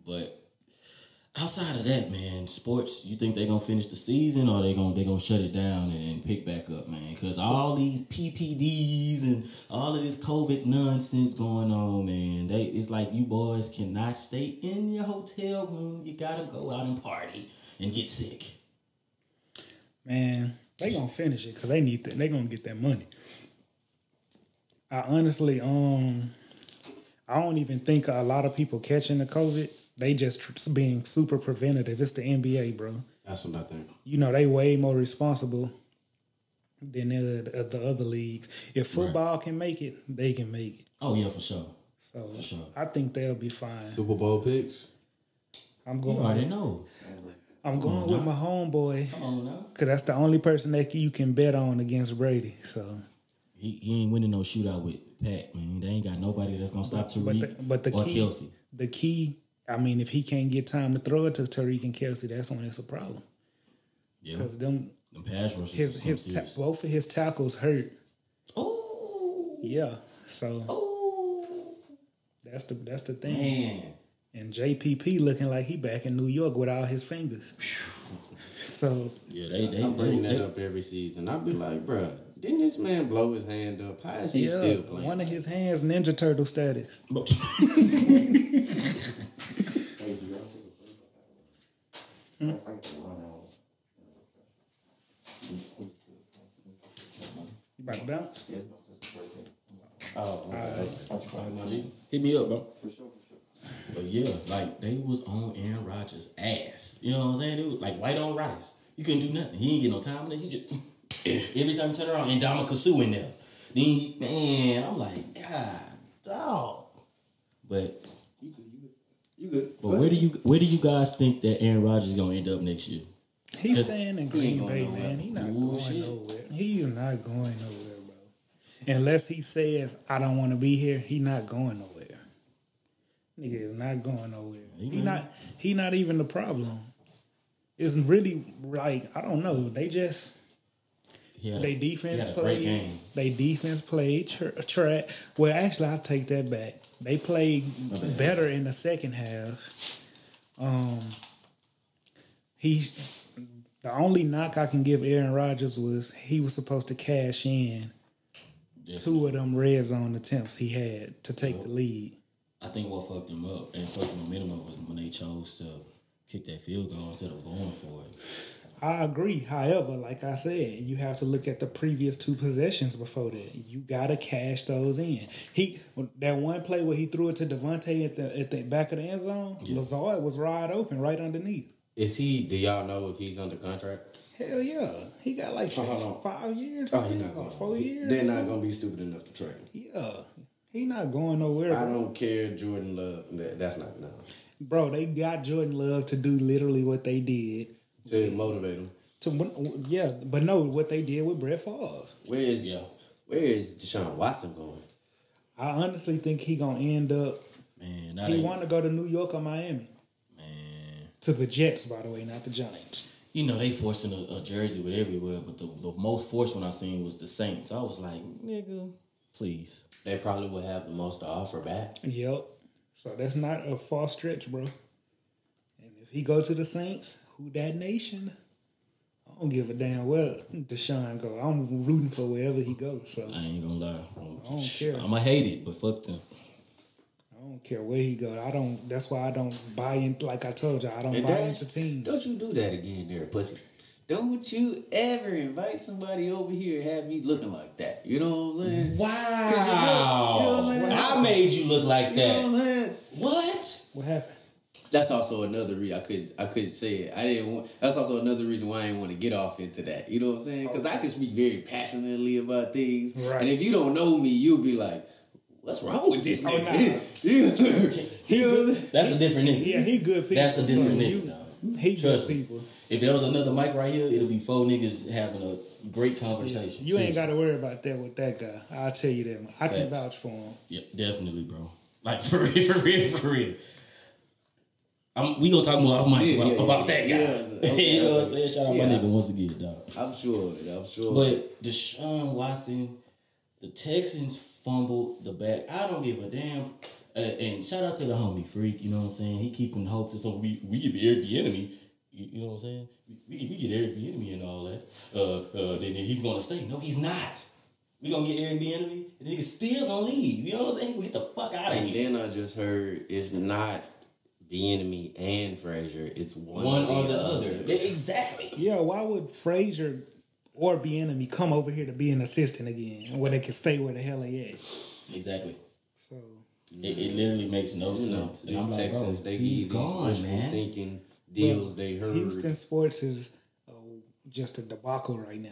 But outside of that, man, sports. You think they gonna finish the season, or they gonna they gonna shut it down and, and pick back up, man? Because all these PPDs and all of this COVID nonsense going on, man. They it's like you boys cannot stay in your hotel room. You gotta go out and party and get sick. Man, they gonna finish it because they need that. They gonna get that money. I honestly, um, I don't even think a lot of people catching the COVID. They just tr- being super preventative. It's the NBA, bro. That's what I think. You know they way more responsible than the, the other leagues. If football can make it, they can make it. Oh yeah, for sure. So For sure. I think they'll be fine. Super Bowl picks. I'm going. You already know. I'm going with my homeboy Come on now. because that's the only person that you can bet on against Brady. So, He, he ain't winning no shootout with Pat, man. They ain't got nobody that's gonna stop but Tyreek the, but the or key, Kelce. the key. I mean, if he can't get time to throw it to Tyreek and Kelce, that's when it's a problem. Yeah, Because them them pass rushers. his his ta- both of his tackles hurt. oh, Yeah, so oh, that's the that's the thing. man. And JPP looking like he back in New York with all his fingers. so Yeah, they they, I bring they, that up every season. I be like, bruh, didn't this man blow his hand up? How is he yeah, still playing? one of his hands Ninja Turtle status. But- Hey, do y'all see the play? *laughs* I can run out. You about to bounce? Yeah, that's just the first thing. oh, Hit me up, bro. For sure, for sure. But yeah, like they was on Aaron Rodgers' ass. You know what I'm saying? It was like white on rice. You couldn't do nothing. He ain't get no time. He just every time you turn around, and Ndamukong Suh in there. Then he, man, I'm like, God, dog. But You good? You good? You good? but where do you where do you guys think that Aaron Rodgers is gonna end up next year? He's staying in Green Bay, nowhere. man. He's not Bullshit. going nowhere. He is not going nowhere, bro. Unless he says, I don't want to be here, he's not going nowhere. Nigga is not going nowhere. He not he not even the problem. It's really like, I don't know. They just a- they defense a played. They defense played tr- track. Well, actually, I'll take that back. They played better in the second half. Um, he, the only knock I can give Aaron Rodgers was he was supposed to cash in Yeah. two of them red zone attempts he had to take the lead. I think what fucked them up and fucked the momentum up was when they chose to kick that field goal instead of going for it. I agree. However, like I said, you have to look at the previous two possessions before that. You gotta cash those in. He that one play where he threw it to Davante at the at the back of the end zone, Lazard was wide open right underneath. Is he? Do y'all know if he's under contract? Hell yeah, he got like uh, Oh, six, five years. Oh, I he's not or going. four years. They're not gonna be stupid enough to trade him. Yeah, he not going nowhere, I bro. don't care, Jordan Love. That- That's not no. Bro, they got Jordan Love to do literally what they did. To motivate him. To yeah, but no, what they did with Brett Favre. Where is Yeah. Where is Deshaun Watson going? I honestly think he gonna end up. Man, He ain't- want to go to New York or Miami. man. To the Jets, by the way, not the Giants. You know they forcing a, a jersey with everywhere, but the, the most forced one I seen was the Saints. I was like, nigga, please. They probably would have the most to offer back. Yep. So that's not a far stretch, bro. And if he go to the Saints, who that nation? I don't give a damn where Deshaun go. I'm rooting for wherever he goes. So I ain't gonna lie. I don't care. I'ma hate it, but fuck them. I don't care where he go. I don't. That's why I don't buy in. Like I told you, I don't And buy that- into teams. Don't you do that again, there, pussy. Don't you ever invite somebody over here and have me looking like that. You know what I'm saying? Wow. you know what I'm saying? I made you look like You know that. what I'm saying? What? What happened? That's also another reason I couldn't I couldn't say it. I didn't want. That's also another reason why I didn't want to get off into that. You know what I'm saying? Because I can speak very passionately about things, Right. and if you don't know me, you'll be like, "What's wrong with this Oh, nigga?" nah. *laughs* you know what I'm saying? That's a different nigga. Yeah, he good people. That's a different So nigga. you- dog. He Trust good me. People. If there was another mic right here, it'll be four niggas having a great conversation. You ain't got to worry about that with that guy. I'll tell you that. I can vouch for him. Yep, definitely, bro. Like *laughs* for real, for real, for real. I'm, we gonna talk more off mic Yeah, about, yeah, about yeah. that guy. Yeah, *laughs* okay, you know what I'm saying? Shout out Yeah. my nigga once again, dog. I'm sure. I'm sure. But Deshaun Watson, the Texans fumbled the back. I don't give a damn. Uh, and shout out to the homie Freak. You know what I'm saying? He keeping hopes that we we could be Eric Bieniemy. You, you know what I'm saying? We, we, we get Eric Bieniemy and all that. Uh, uh, then, then he's gonna stay. No, he's not. We gonna get Eric Bieniemy, and the nigga still gonna leave. You know what I'm saying? We get the fuck out of And here. then I just heard it's not Bieniemy and Frazier. It's one, One or the other. Yeah, exactly. Yeah, why would Frazier or Bieniemy come over here to be an assistant again, where they can stay where the hell they at? Exactly. So It, it literally makes no You sense. And these I'm like, Texans, they he's give these gone, man. thinking deals they heard. Houston sports is uh, just a debacle right now.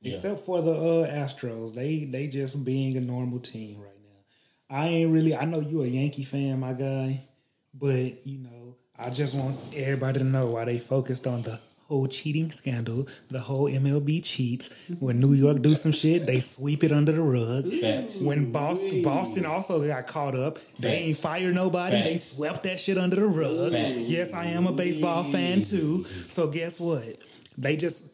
Yeah. Except for the uh, Astros, they they just being a normal team right now. I ain't really. I know you a Yankee fan, my guy, but you know, I just want everybody to know why they focused on the whole cheating scandal, the whole MLB cheats. When New York do some shit, they sweep it under the rug. Facts. When Boston, Boston also got caught up. They ain't fire nobody. They swept that shit under the rug. Facts. Yes, I am a baseball fan too. So guess what? They just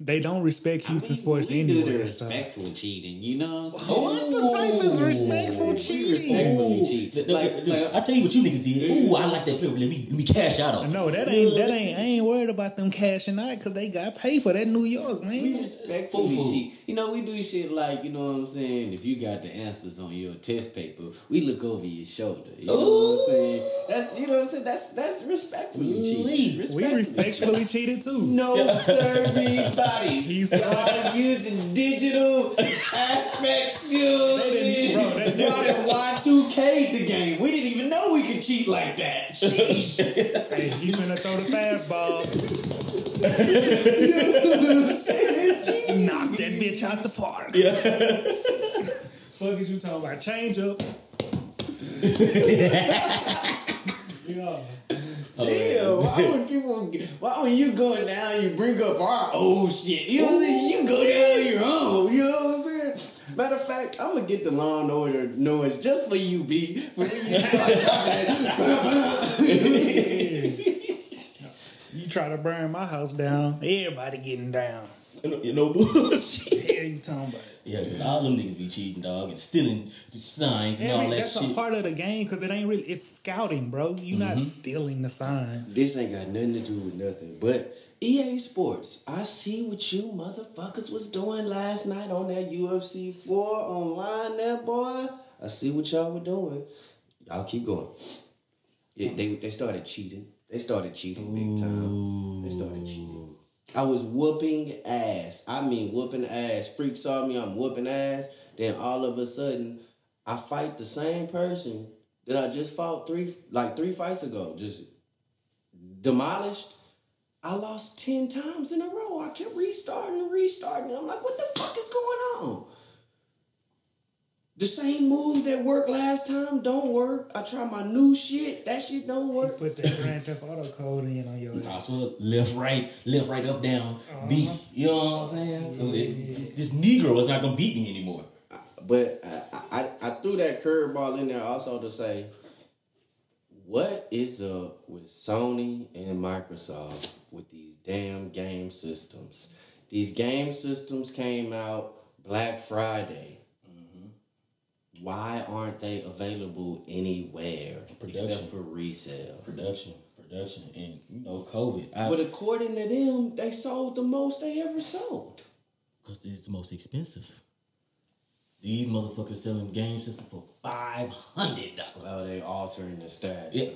they don't respect Houston sports we do the anywhere. So. respectful cheating, you know. What, I'm saying? What the type is respectful We cheating? respectfully cheat. Look, look, Like, like, I tell you what you niggas did. Ooh, I like that player. Let me let me cash out on. it. No, that ain't that ain't. I ain't worried about them cashing out because they got paid for that New York we man. respectfully Fufu. cheat. You know, we do shit like, you know what I'm saying? If you got the answers on your test paper, we look over your shoulder. You know what I'm saying? That's you know what I'm saying? That's that's respectfully Lee, cheat. We respectfully cheated too. No *laughs* everybody. He's Y'all *laughs* using digital aspects, you know bro, saying? they- Y'all done Y2K the game. We didn't even know we could cheat like that. Sheesh. *laughs* Hey, he finna throw the fastball, *laughs* knock that bitch out the park. Yeah. Fuck is you talking about? Change up. yeah. Oh, Damn, why would people why when you going down you bring up our old shit? You know what I'm saying? You go down on your own, you know what I'm saying? Matter of fact, I'm gonna get the law and order noise just for you, B. For you *laughs* *laughs* You try to burn my house down, everybody getting down. You know *laughs* bullshit. Hell you talking about? Yeah, 'cause all them niggas be cheating, dog, and stealing the signs and all Every, that that's shit. a part of the game because it ain't really. It's scouting, bro. You're Mm-hmm. not stealing the signs. This ain't got nothing to do with nothing. But EA Sports, I see what you motherfuckers was doing last night on that UFC 4 online that boy. I see what y'all were doing. Y'all keep going. Yeah, they, they started cheating. They started cheating big time. They started cheating. I was whooping ass. I mean whooping ass. Freak saw me, I'm whooping ass. Then all of a sudden, I fight the same person that I just fought three like three fights ago. Just demolished. I lost 10 times in a row. I kept restarting and restarting. I'm like, what the fuck is going on? The same moves that worked last time don't work. I try my new shit. That shit don't work. Put that Grand Theft Auto code in on your I swear, left, right, left, right, up, down, beat. Uh-huh. You know what I'm saying? So it- this Negro is not gonna beat me anymore. But I, I, I threw that curveball in there also to say, what is up with Sony and Microsoft with these damn game systems? These game systems came out Black Friday. Why aren't they available anywhere Production. except for resale? Production, production, and you know, COVID. I, But according to them, they sold the most they ever sold. Because it's the most expensive. These motherfuckers selling game systems for five hundred dollars. Oh, they altering the stats. Yeah,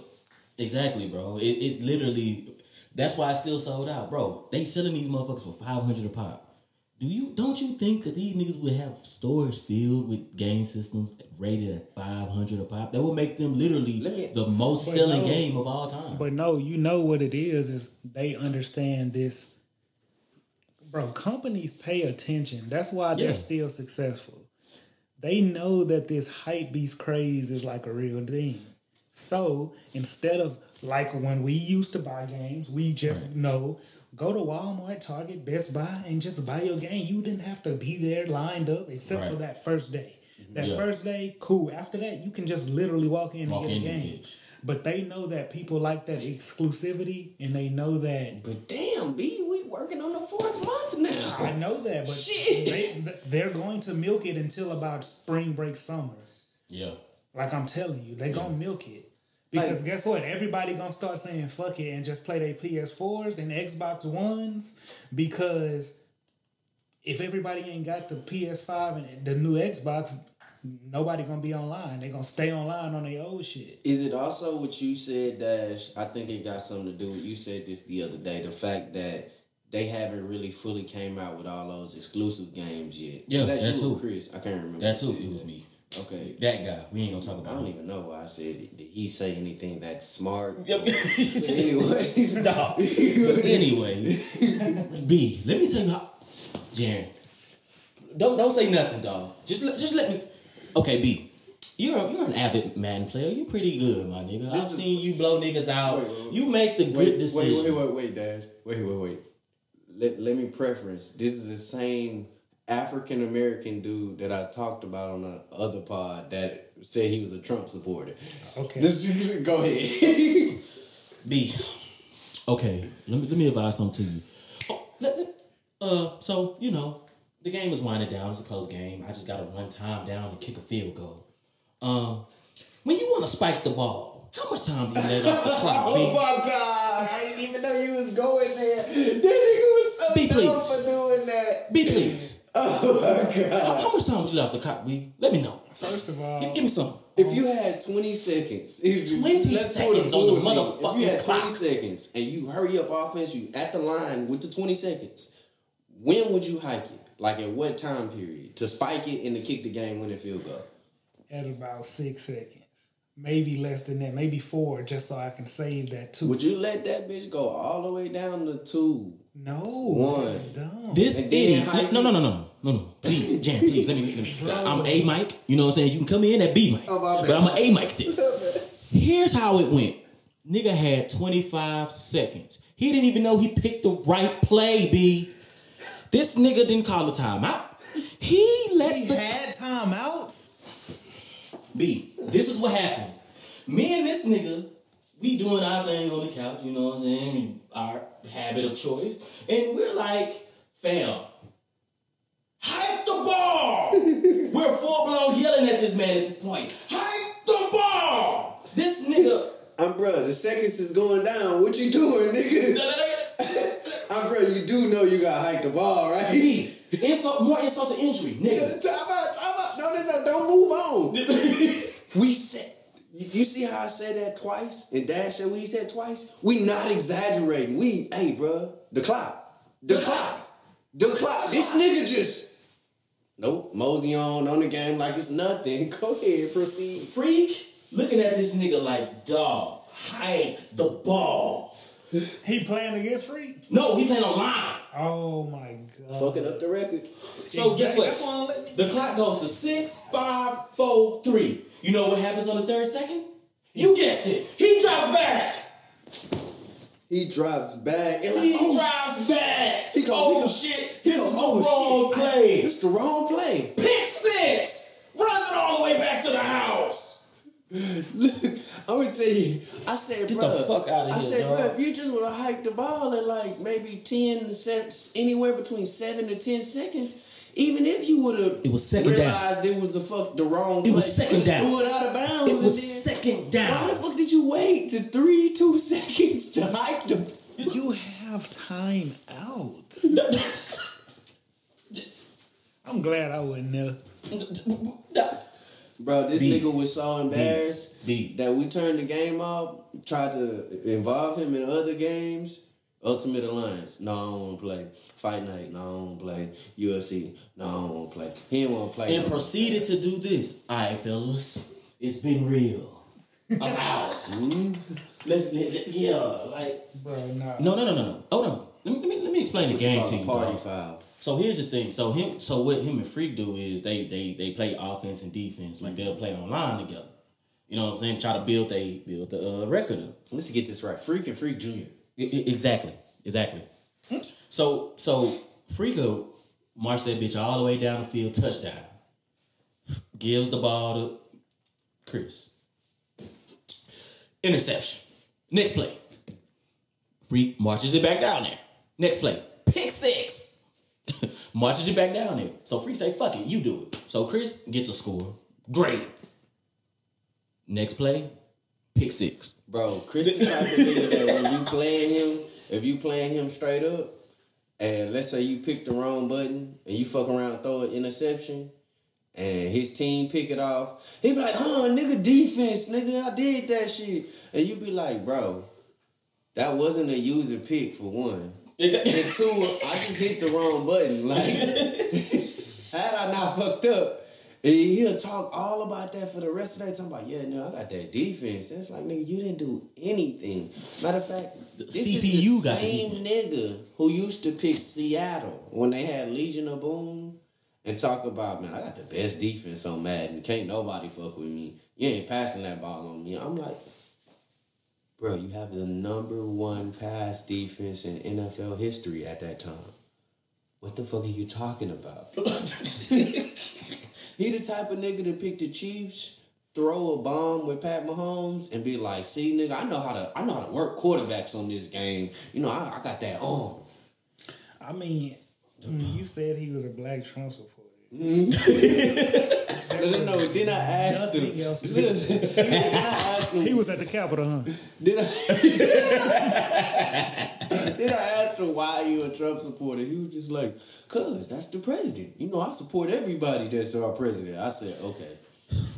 exactly, bro. It, it's literally that's why it's still sold out, bro. They selling these motherfuckers for five hundred a pop. Do you don't you think that these niggas would have storage filled with game systems rated at five hundred a pop? That would make them literally me- the most selling no. game of all time. But no, you know what it is, is they understand this. Bro, companies pay attention. That's why they're Yeah. still successful. They know that this hype beast craze is like a real thing. So instead of like when we used to buy games, we just know go to Walmart, Target, Best Buy, and just buy your game. You didn't have to be there lined up except for that first day. That Yeah. first day, cool. After that, you can just literally walk in Walk and get in a game. But they know that people like that exclusivity, and they know that. But damn, B, we working on the fourth month now. I know that, but Shit. they they're going to milk it until about spring break, summer. yeah. Like I'm telling you, they gonna milk it. Because Like- guess what? Everybody gonna start saying fuck it and just play their PS4s and Xbox Ones because if everybody ain't got the PS5 and the new Xbox, nobody gonna be online. They gonna stay online on their old shit. Is it also what you said, Dash? I think it got something to do with you said this the other day. The fact that they haven't really fully came out with all those exclusive games yet. Yeah, that, that too. Chris? I can't remember. That too. It was me. Okay. That guy. We ain't gonna talk about. I don't him. even know why I said it. He say anything that smart? Yep. anyway, *laughs* Dog. *laughs* But anyway, B, let me tell you how Jaren. Don't don't say nothing, dog. Just let just let me Okay, B. You're a, you're an avid man player. You're pretty good, my nigga. I've seen you blow niggas out. Wait, wait, wait. You make the good decision. wait, wait, wait, wait, Dash. Wait, wait, wait. Let, let me preference. This is the same African American dude that I talked about on the other pod that said he was a Trump supporter. Okay. This, *laughs* go ahead. *laughs* B. Okay, let me let me advise something to you. Oh, let, let- uh, so you know, the game is winding down. It's a close game. I just got to run time down and kick a field goal. Um, when you want to spike the ball, how much time do you let off the *laughs* clock, oh B? my god! I didn't even know you was going there. That nigga was so dumb please. for doing that. B, please. Oh my god! How, how much time would you let off the clock, B? Let me know. First of all, Give, give me some. If you had 20 seconds, if you- 20 let's go to seconds on the full thing. motherfucking If you had 20 clock. seconds and you hurry up offense, you at the line with the 20 seconds, when would you hike it? Like at what time period? To spike it and to kick the game winning field goal. at about six seconds, maybe less than that, maybe four, just so I can save that two. Would you let that bitch go all the way down to two? No, One. that's dumb. This And idiot. how No, no, no, no, no, no, no. Please, Jan, please, let me. Let me I'm A mic. You know what I'm saying? You can come in at B mic, Oh, but bad. I'm an A mic this. Here's how it went. Nigga had 25 seconds. He didn't even know he picked the right play. B. This nigga didn't call a timeout. He let He the had timeouts. B. This is what happened. Me and this nigga, we doing our thing on the couch, you know what I'm saying? Our habit of choice. And we're like, fam, hype the ball. *laughs* we're full blown yelling at this man at this point. Hype the ball. This nigga. *laughs* Um, bro, the seconds is going down. What you doing, nigga? *laughs* I'm bro, you do know you got hike the ball, right? B. Insult, more insult to injury, nigga. Time out, time out. No, no, no, don't move on. We said, you, you see how I said that twice? And Dash said what he said twice? We not exaggerating. We, hey, bro, the clock. The clock. The clock. This nigga just, nope, mosey on on the game like it's nothing. *laughs* Go ahead, proceed. Freak looking at this nigga like, dog, hike the ball. He playing against Freak? No, he playing online. Oh my god. Fucking up the record. So guess what? That's why I don't let- The clock goes to six, five, four, three. You know what happens on the third second? You guessed it. He drives back. He drops back and like, He oh, drives back. He go- oh he go- shit! he This go, is the oh, wrong shit. play. it's the wrong play. Pick six. Runs it all the way back to the house. *laughs* Look, I'm gonna tell you. I said, bro. Get bro. the fuck outta I here, I said, bro, if you just would have hiked the ball at like maybe ten to seven, anywhere between seven to ten seconds, even if you would have, It was second down. realized it was the fuck the wrong. It was play, second down. Threw it out of bounds. It was then- second Why down. the fuck did you wait to three two *laughs* seconds to hike the? You have time out. *laughs* I'm glad I wasn't there. Bro, this B. nigga was so embarrassed B. that we turned the game off, tried to involve him in other games. Ultimate Alliance, no, I don't want to play. Fight Night, no, I don't want to play. UFC, no, I don't want to play. He didn't want to play. and no more. proceeded to do this. All right, fellas, it's been real. I'm out. *laughs* Mm-hmm. Let's, let, let- yeah, like Bro, nah. no, no, no, no, no. Hold on. Let me, let me, let me explain the game call to you. Party dog. foul. So here's the thing. So him, so what him and Freak do is they they they play offense and defense. Like they'll play online together. You know what I'm saying? Try to build they build the uh, record up. Let's get this right. Freak and Freak Junior. Exactly, exactly. So so Freako marched that bitch all the way down the field, touchdown. Gives the ball to Chris. Interception. Next play. Freak marches it back down there. Next play. Pick six. *laughs* marches it back down there. So Freak say, fuck it, you do it. So Chris gets a score. Great. Next play. Pick six. Bro, Chris the type of nigga that when you playing him, if you playing him straight up, and let's say you pick the wrong button and you fuck around throw an interception, and his team pick it off, he be like, "Huh, nigga, defense, nigga, I did that shit," and you be like, "Bro, that wasn't a user pick for one." And two, I just hit the wrong button. Like, *laughs* had I not fucked up, and he'll talk all about that for the rest of the day. Talking about, yeah, no, I got that defense. And it's like, nigga, you didn't do anything. Matter of fact, this is the got the same nigga who used to pick Seattle when they had Legion of Boom and talk about, man, I got the best defense on Madden. Can't nobody fuck with me. You ain't passing that ball on me. I'm like, bro, you have the number one pass defense in NFL history at that time. What the fuck are you talking about? *laughs* *laughs* he the type of nigga to pick the Chiefs, throw a bomb with Pat Mahomes, and be like, "See, nigga, I know how to, I know how to work quarterbacks on this game. You know, I, I got that arm." I mean, you said he was a black Trump supporter. No, *laughs* no, then I asked him. Nothing else to Listen, *laughs* then I asked him. He was at the Capitol, huh? Then I, *laughs* then I asked him why you a Trump supporter. He was just like, "Cause that's the president. You know, I support everybody that's our president." I said, "Okay."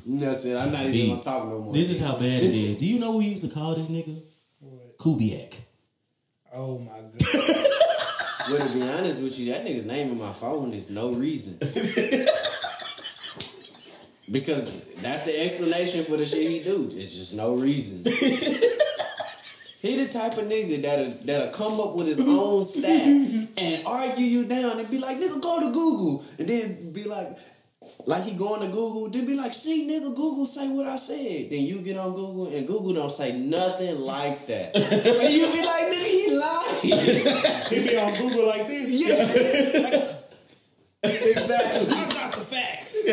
And That's it. I'm not even B, gonna talk no more. This is how bad it is. Do you know what we used to call this nigga? What? Kubiak. Oh my god. *laughs* Well, to be honest with you, that nigga's name in my phone is no reason. *laughs* because that's the explanation for the shit he do. It's just no reason. *laughs* he the type of nigga that'll, that'll come up with his *laughs* own stat and argue you down and be like, nigga, go to Google. And then be like, like he going to Google, then be like, see, nigga, Google say what I said. Then you get on Google and Google don't say nothing like that. *laughs* and you be like, nigga, he lied. *laughs* he be on Google like this. Yeah. exactly. I got the facts.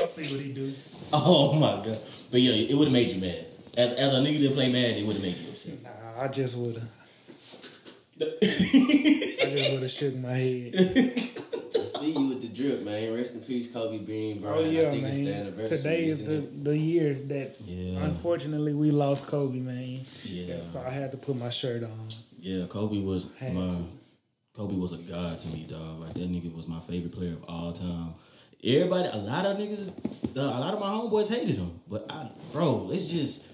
I'll see what he do. Oh my god. But yeah, it would have made you mad. As as a nigga that play mad, it would have made you upset. Nah, I just would have. *laughs* I just would have shook my head. I *laughs* see you with the drip, man. Rest in peace, Kobe Bean, bro. Oh yeah, I think it's the man. anniversary. Today is the, it? the year that Yeah. unfortunately we lost Kobe, man. Yeah. So I had to put my shirt on. Yeah, Kobe was Had my to. Kobe was a god to me, dog. Like that nigga was my favorite player of all time. Everybody, a lot of niggas, a lot of my homeboys hated him, but I, bro, it's just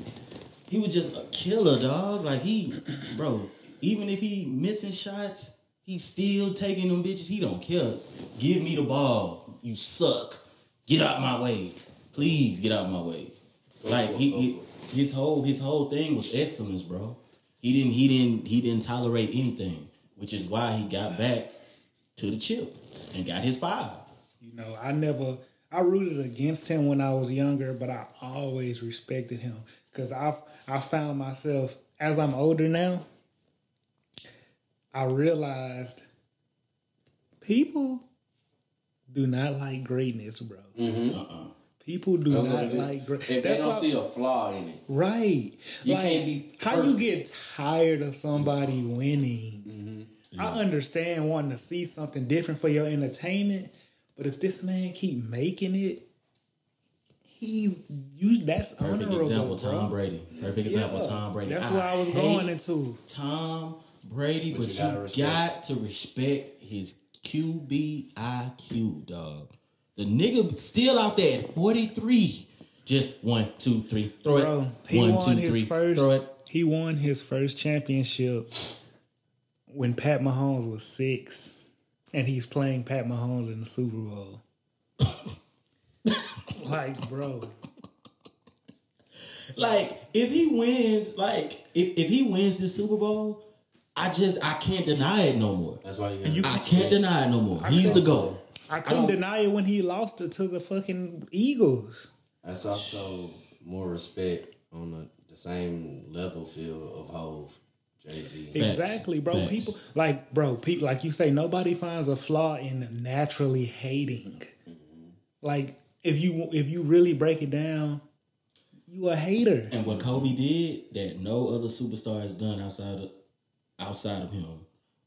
he was just a killer, dog. Like he, *clears throat* bro, even if he missing shots, he still taking them bitches. He don't care. Give me the ball. You suck. Get out my way. Please get out my way. Like he, he his whole his whole thing was excellence, bro. He didn't he didn't he didn't tolerate anything, which is why he got back to the chip and got his five. You know, I never I rooted against him when I was younger, but I always respected him because I I found myself as I'm older now. I realized people do not like greatness, bro. Uh-uh. People do That's not like greatness. If they don't why- see a flaw in it, Right. You like, can't be how you get tired of somebody winning. Mm-hmm. I understand wanting to see something different for your entertainment, but if this man keep making it, he's you. That's Perfect honorable, example, bro. Tom Brady. Perfect example, Yeah, Tom Brady. That's where I was going into. Tom Brady, But but, you you, gotta respect- got to respect his QBIQ, dog. The nigga still out there at 43. Just one, two, three, throw Bro, it. he One, won two, his three, first. throw it. He won his first championship when Pat Mahomes was six, and he's playing Pat Mahomes in the Super Bowl. *laughs* like, bro, Like, if he wins, like, if, if he wins this Super Bowl, I just I can't deny it no more. that's why you. You I can't deny it no more. He's the can't- I couldn't deny it when he lost it to the fucking Eagles. That's also more respect on the, the same level field of Hove, Jay Z. Exactly, bro. Facts. People like, bro, people like you say, nobody finds a flaw in naturally hating. Mm-hmm. Like, if you if you really break it down, you a hater. And what Kobe did that no other superstar has done outside of outside of him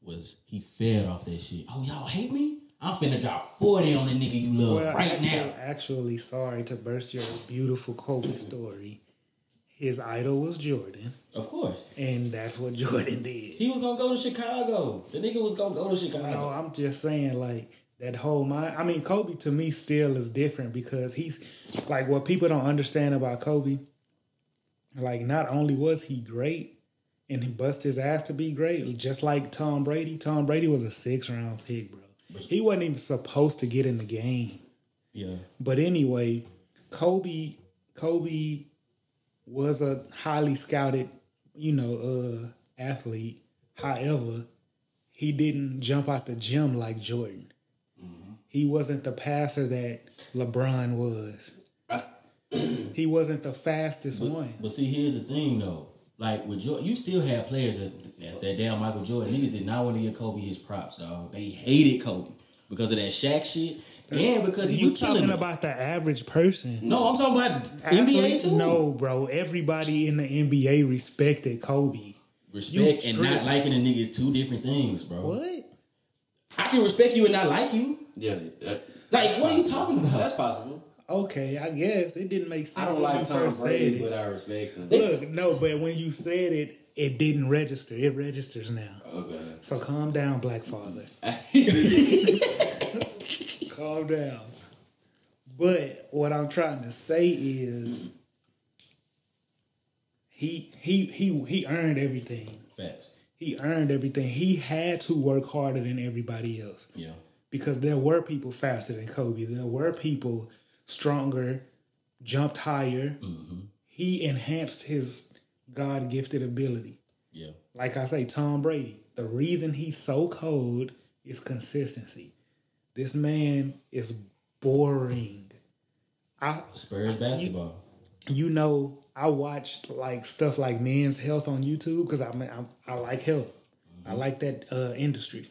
was he fed off that shit. Oh, y'all hate me? I'm finna drop 40 on the nigga you love Well, right actually, now. actually, sorry to burst your beautiful Kobe story. His idol was Jordan, Of course. and that's what *laughs* Jordan did. He was gonna go to Chicago. The nigga was gonna go to Chicago. No, I'm just saying, like that whole mind. I mean, Kobe to me still is different because he's like what people don't understand about Kobe. Like, not only was he great and he bust his ass to be great, just like Tom Brady. Tom Brady was a six round pick, bro. He wasn't even supposed to get in the game. Yeah. But anyway, Kobe Kobe was a highly scouted, you know, uh athlete. However, he didn't jump out the gym like Jordan. He wasn't the passer that LeBron was. he wasn't the fastest one. But see, here's the thing though. Like with Jordan, you still have players that that's that damn Michael Jordan. Niggas did not want to give Kobe his props, dog. They hated Kobe because of that Shaq shit, and because he You was talking them. about the average person? No, I'm talking about Athlete? NBA too. No, bro. Everybody in the NBA respected Kobe. respect You and not liking a nigga is two different things, bro. What? I can respect you and not like you. Yeah, that- Like, what are you talking about? that's possible. Okay, I guess it didn't make sense I don't when you like Tom first said Brady, it. but I respect him. Look, no, but when you said it, it didn't register. It registers now. Okay. So calm down, Black Father. *laughs* *laughs* calm down. But what I'm trying to say is he he he he earned everything. Facts. He earned everything. He had to work harder than everybody else Yeah. because there were people faster than Kobe. There were people stronger, jumped higher. Mm-hmm. He enhanced his God gifted ability. Yeah. Like I say, Tom Brady. The reason he's so cold is consistency. This man is boring. I Spurs basketball. you know, I watched like stuff like Men's Health on YouTube because I I, I like health. I like that uh, industry.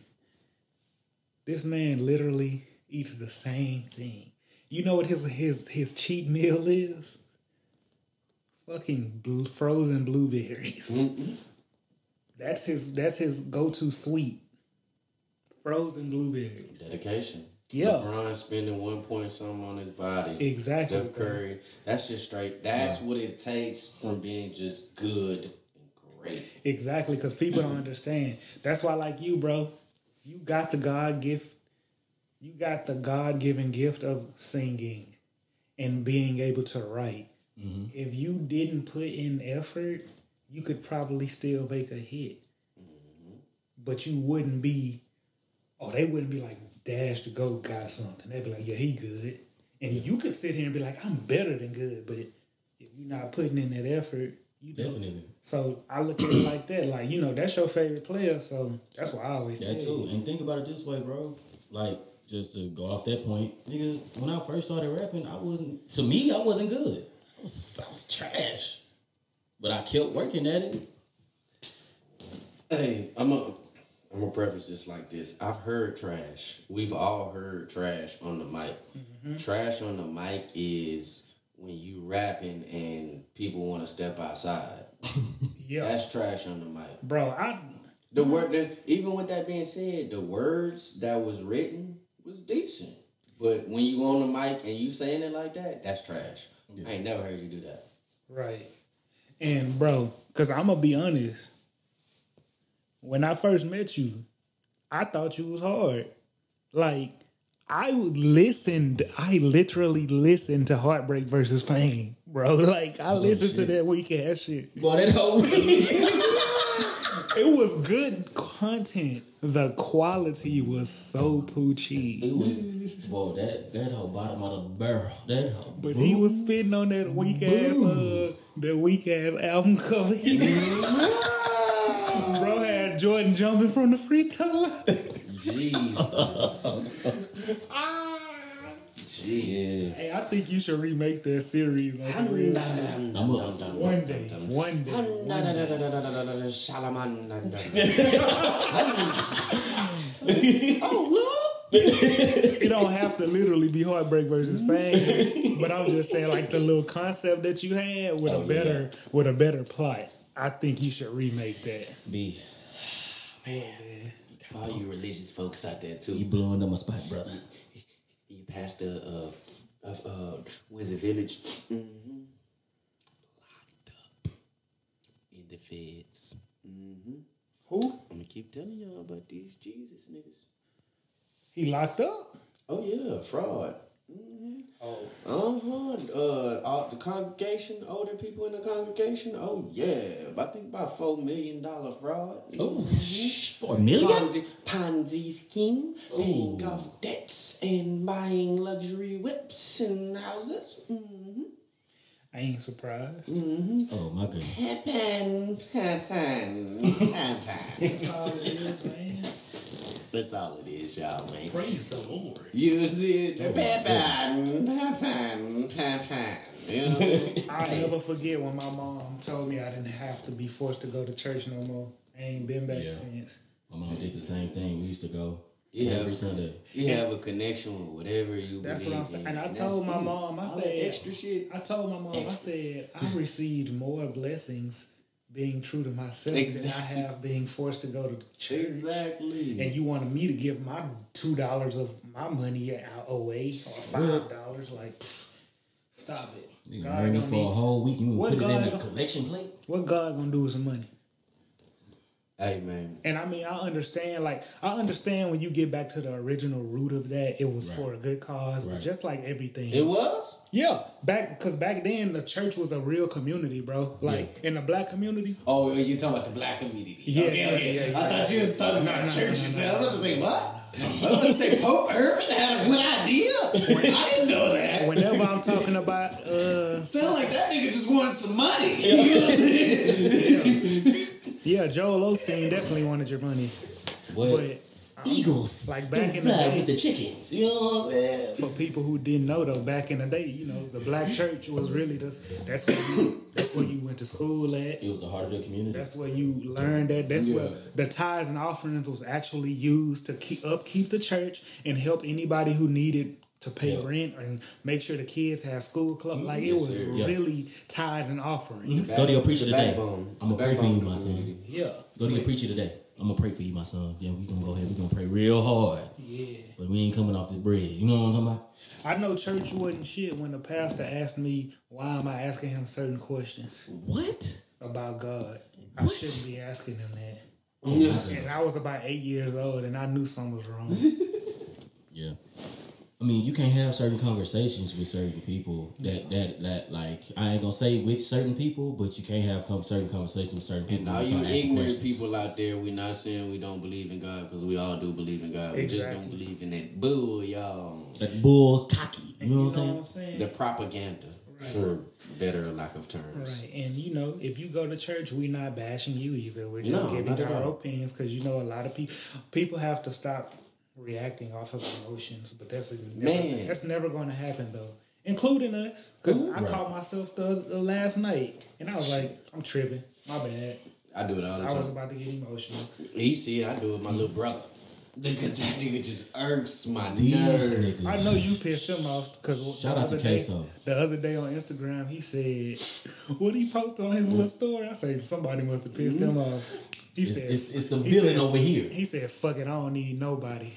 This man literally eats the same thing. You know what his his his cheat meal is? Fucking blue, frozen blueberries. That's his that's his go to sweet. Frozen blueberries. Dedication. Yeah. LeBron spending one point something on his body. Exactly, Steph. Curry. That's just straight. That's what it takes from being just good and great. Exactly, because people don't understand. That's why, like you, bro, you got the God gift. You got the God given gift of singing and being able to write. Mm-hmm. If you didn't put in effort, you could probably still make a hit. Mm-hmm. But you wouldn't be, oh, they wouldn't be like, Dash the GOAT got something. They'd be like, yeah, he good. And you could sit here and be like, I'm better than good. But if you're not putting in that effort, you don't. Definitely. So I look at it like that, like you know, that's your favorite player, so that's why I always That tell too. you. And think about it this way, bro. Like, just to go off that point, nigga, when I first started rapping, I wasn't to me, I wasn't good. I was, I was trash. But I kept working at it. Hey, I'm a I'm gonna preface this like this. I've heard trash. We've all heard trash on the mic. Mm-hmm. Trash on the mic is when you rapping and people want to step outside. *laughs* Yeah, That's trash on the mic. bro, I The word, the, even with that being said, the words that was written was decent. But when you on the mic and you saying it like that, that's trash. I ain't never heard you do that. right, and bro, because I'm gonna be honest. When I first met you, I thought you was hard. Like I listened, I literally listened to Heartbreak versus Fame, bro. *laughs* Like I listened to that weak ass shit. Boy, that whole week. *laughs* It was good content. The quality was so poochie. it was boy, that that whole bottom of the barrel. That whole But he was spitting on that weak ass, uh, that weak ass album cover. *laughs* Jordan jumping from the free throw line. Jesus. *laughs* Ah. Jeez. Hey, I think you should remake that series on some real shit. One day, one day. One day. *laughs* Oh, *laughs* it don't have to literally be Heartbreak versus Fame, but I'm just saying, like the little concept that you had with Oh, a better, with a better plot. I think you should remake that. B. All you religious folks out there too. You too. blowing up my spot, brother. You pastor of of uh, Windsor Village. Mm-hmm. Locked up in the feds. Mm-hmm. Who? I'm gonna keep telling y'all about these Jesus niggas. He locked up. Oh yeah, fraud. Oh, Uh-huh. Uh all the congregation, older people in the congregation. Oh yeah. I think about four million dollar fraud. Oh, sh- for a million? Ponzi, Ponzi scheme, paying off debts and buying luxury whips and houses. Mm-hmm. I ain't surprised. Mhm. Oh my goodness. Happen, happen, happen. That's all it is, man. That's all it is, y'all, man. Praise the Lord. You see it? Oh. You know? *laughs* I'll never forget when my mom told me I didn't have to be forced to go to church no more. I ain't been back Yeah. since. My mom did the same thing. We used to go Yeah. every Sunday. You have a connection with whatever you That's believe what I'm saying. And I told my mom, I said- extra shit. I told my mom, I said, I received more blessings being true to myself Exactly. than I have being forced to go to church. Exactly. And you wanted me to give my two dollars of my money out away or five dollars, like pfft, stop it. You God this don't for a whole week. You What put it in God- a collection plate. What God gonna do with some money? Man. And I mean, I understand. Like, I understand when you get back to the original root of that, it was Right. for a good cause. But just like everything, It was? yeah, back because back then the church was a real community, bro. Like in the black community, Oh, you talking about the black community? Yeah, okay, yeah, okay. yeah, yeah. I thought you was talking about no, church. no, no, I was about to say what? I was about to say Pope Urban had a good idea. I didn't know that. whenever I'm talking about uh, Sound like that nigga just wanted some money. *laughs* You know what I'm saying? Yeah, Joel Osteen definitely wanted your money, What? but. Um, Eagles. Like back in the day- with the chickens. You know what I'm saying? for people who didn't know though, back in the day, you know, the black church was really the that's where you that's where you went to school at. It was the heart of the community. That's where you learned that. That's where the tithes and offerings was actually used to keep upkeep the church and help anybody who needed to pay Yeah. rent and make sure the kids had school club. Mm-hmm. Like it Yes, was sir. Yeah. really tithes and offerings. Mm-hmm. Go to your preacher The today. backbone. I'm gonna pray for backbone you, of my the son. community. Yeah, Go to your preacher today. I'm gonna pray for you, my son. Yeah, we gonna go ahead. We gonna pray real hard. yeah. But we ain't coming off this bread. You know what I'm talking about? I know church wasn't shit when the pastor asked me why am I asking him certain questions What? about God. I shouldn't be asking him that. Oh, my. And I was about eight years old, and I knew something was wrong. *laughs* Yeah. I mean, you can't have certain conversations with certain people that that that like I ain't gonna say with certain people, but you can't have come certain conversations with certain people. And all you ignorant questions. people out there, we're not saying we don't believe in God because we all do believe in God. We just don't believe in that bull, y'all. That bull cocky. And You know what I'm saying? saying? The propaganda, for better lack of terms. Right, and you know, if you go to church, we're not bashing you either. We're just No, giving our opinions because you know a lot of people people have to stop reacting off of emotions. But that's a never, Man. that's never going to happen though, including us. Because I Right. caught myself the, the last night, and I was like, I'm tripping. My bad. I do it all the I was about to get emotional. You see, I do it with my little brother. *laughs* Because that nigga just irks my These nerves. niggas. I know you pissed him off because Shout out to day, Queso. the other day on Instagram he said, *laughs* "What he posted on his little story?" I say somebody must have pissed him mm. off. He It's, said, it's, it's the he villain said- over here. He said, "Fuck it, I don't need nobody,"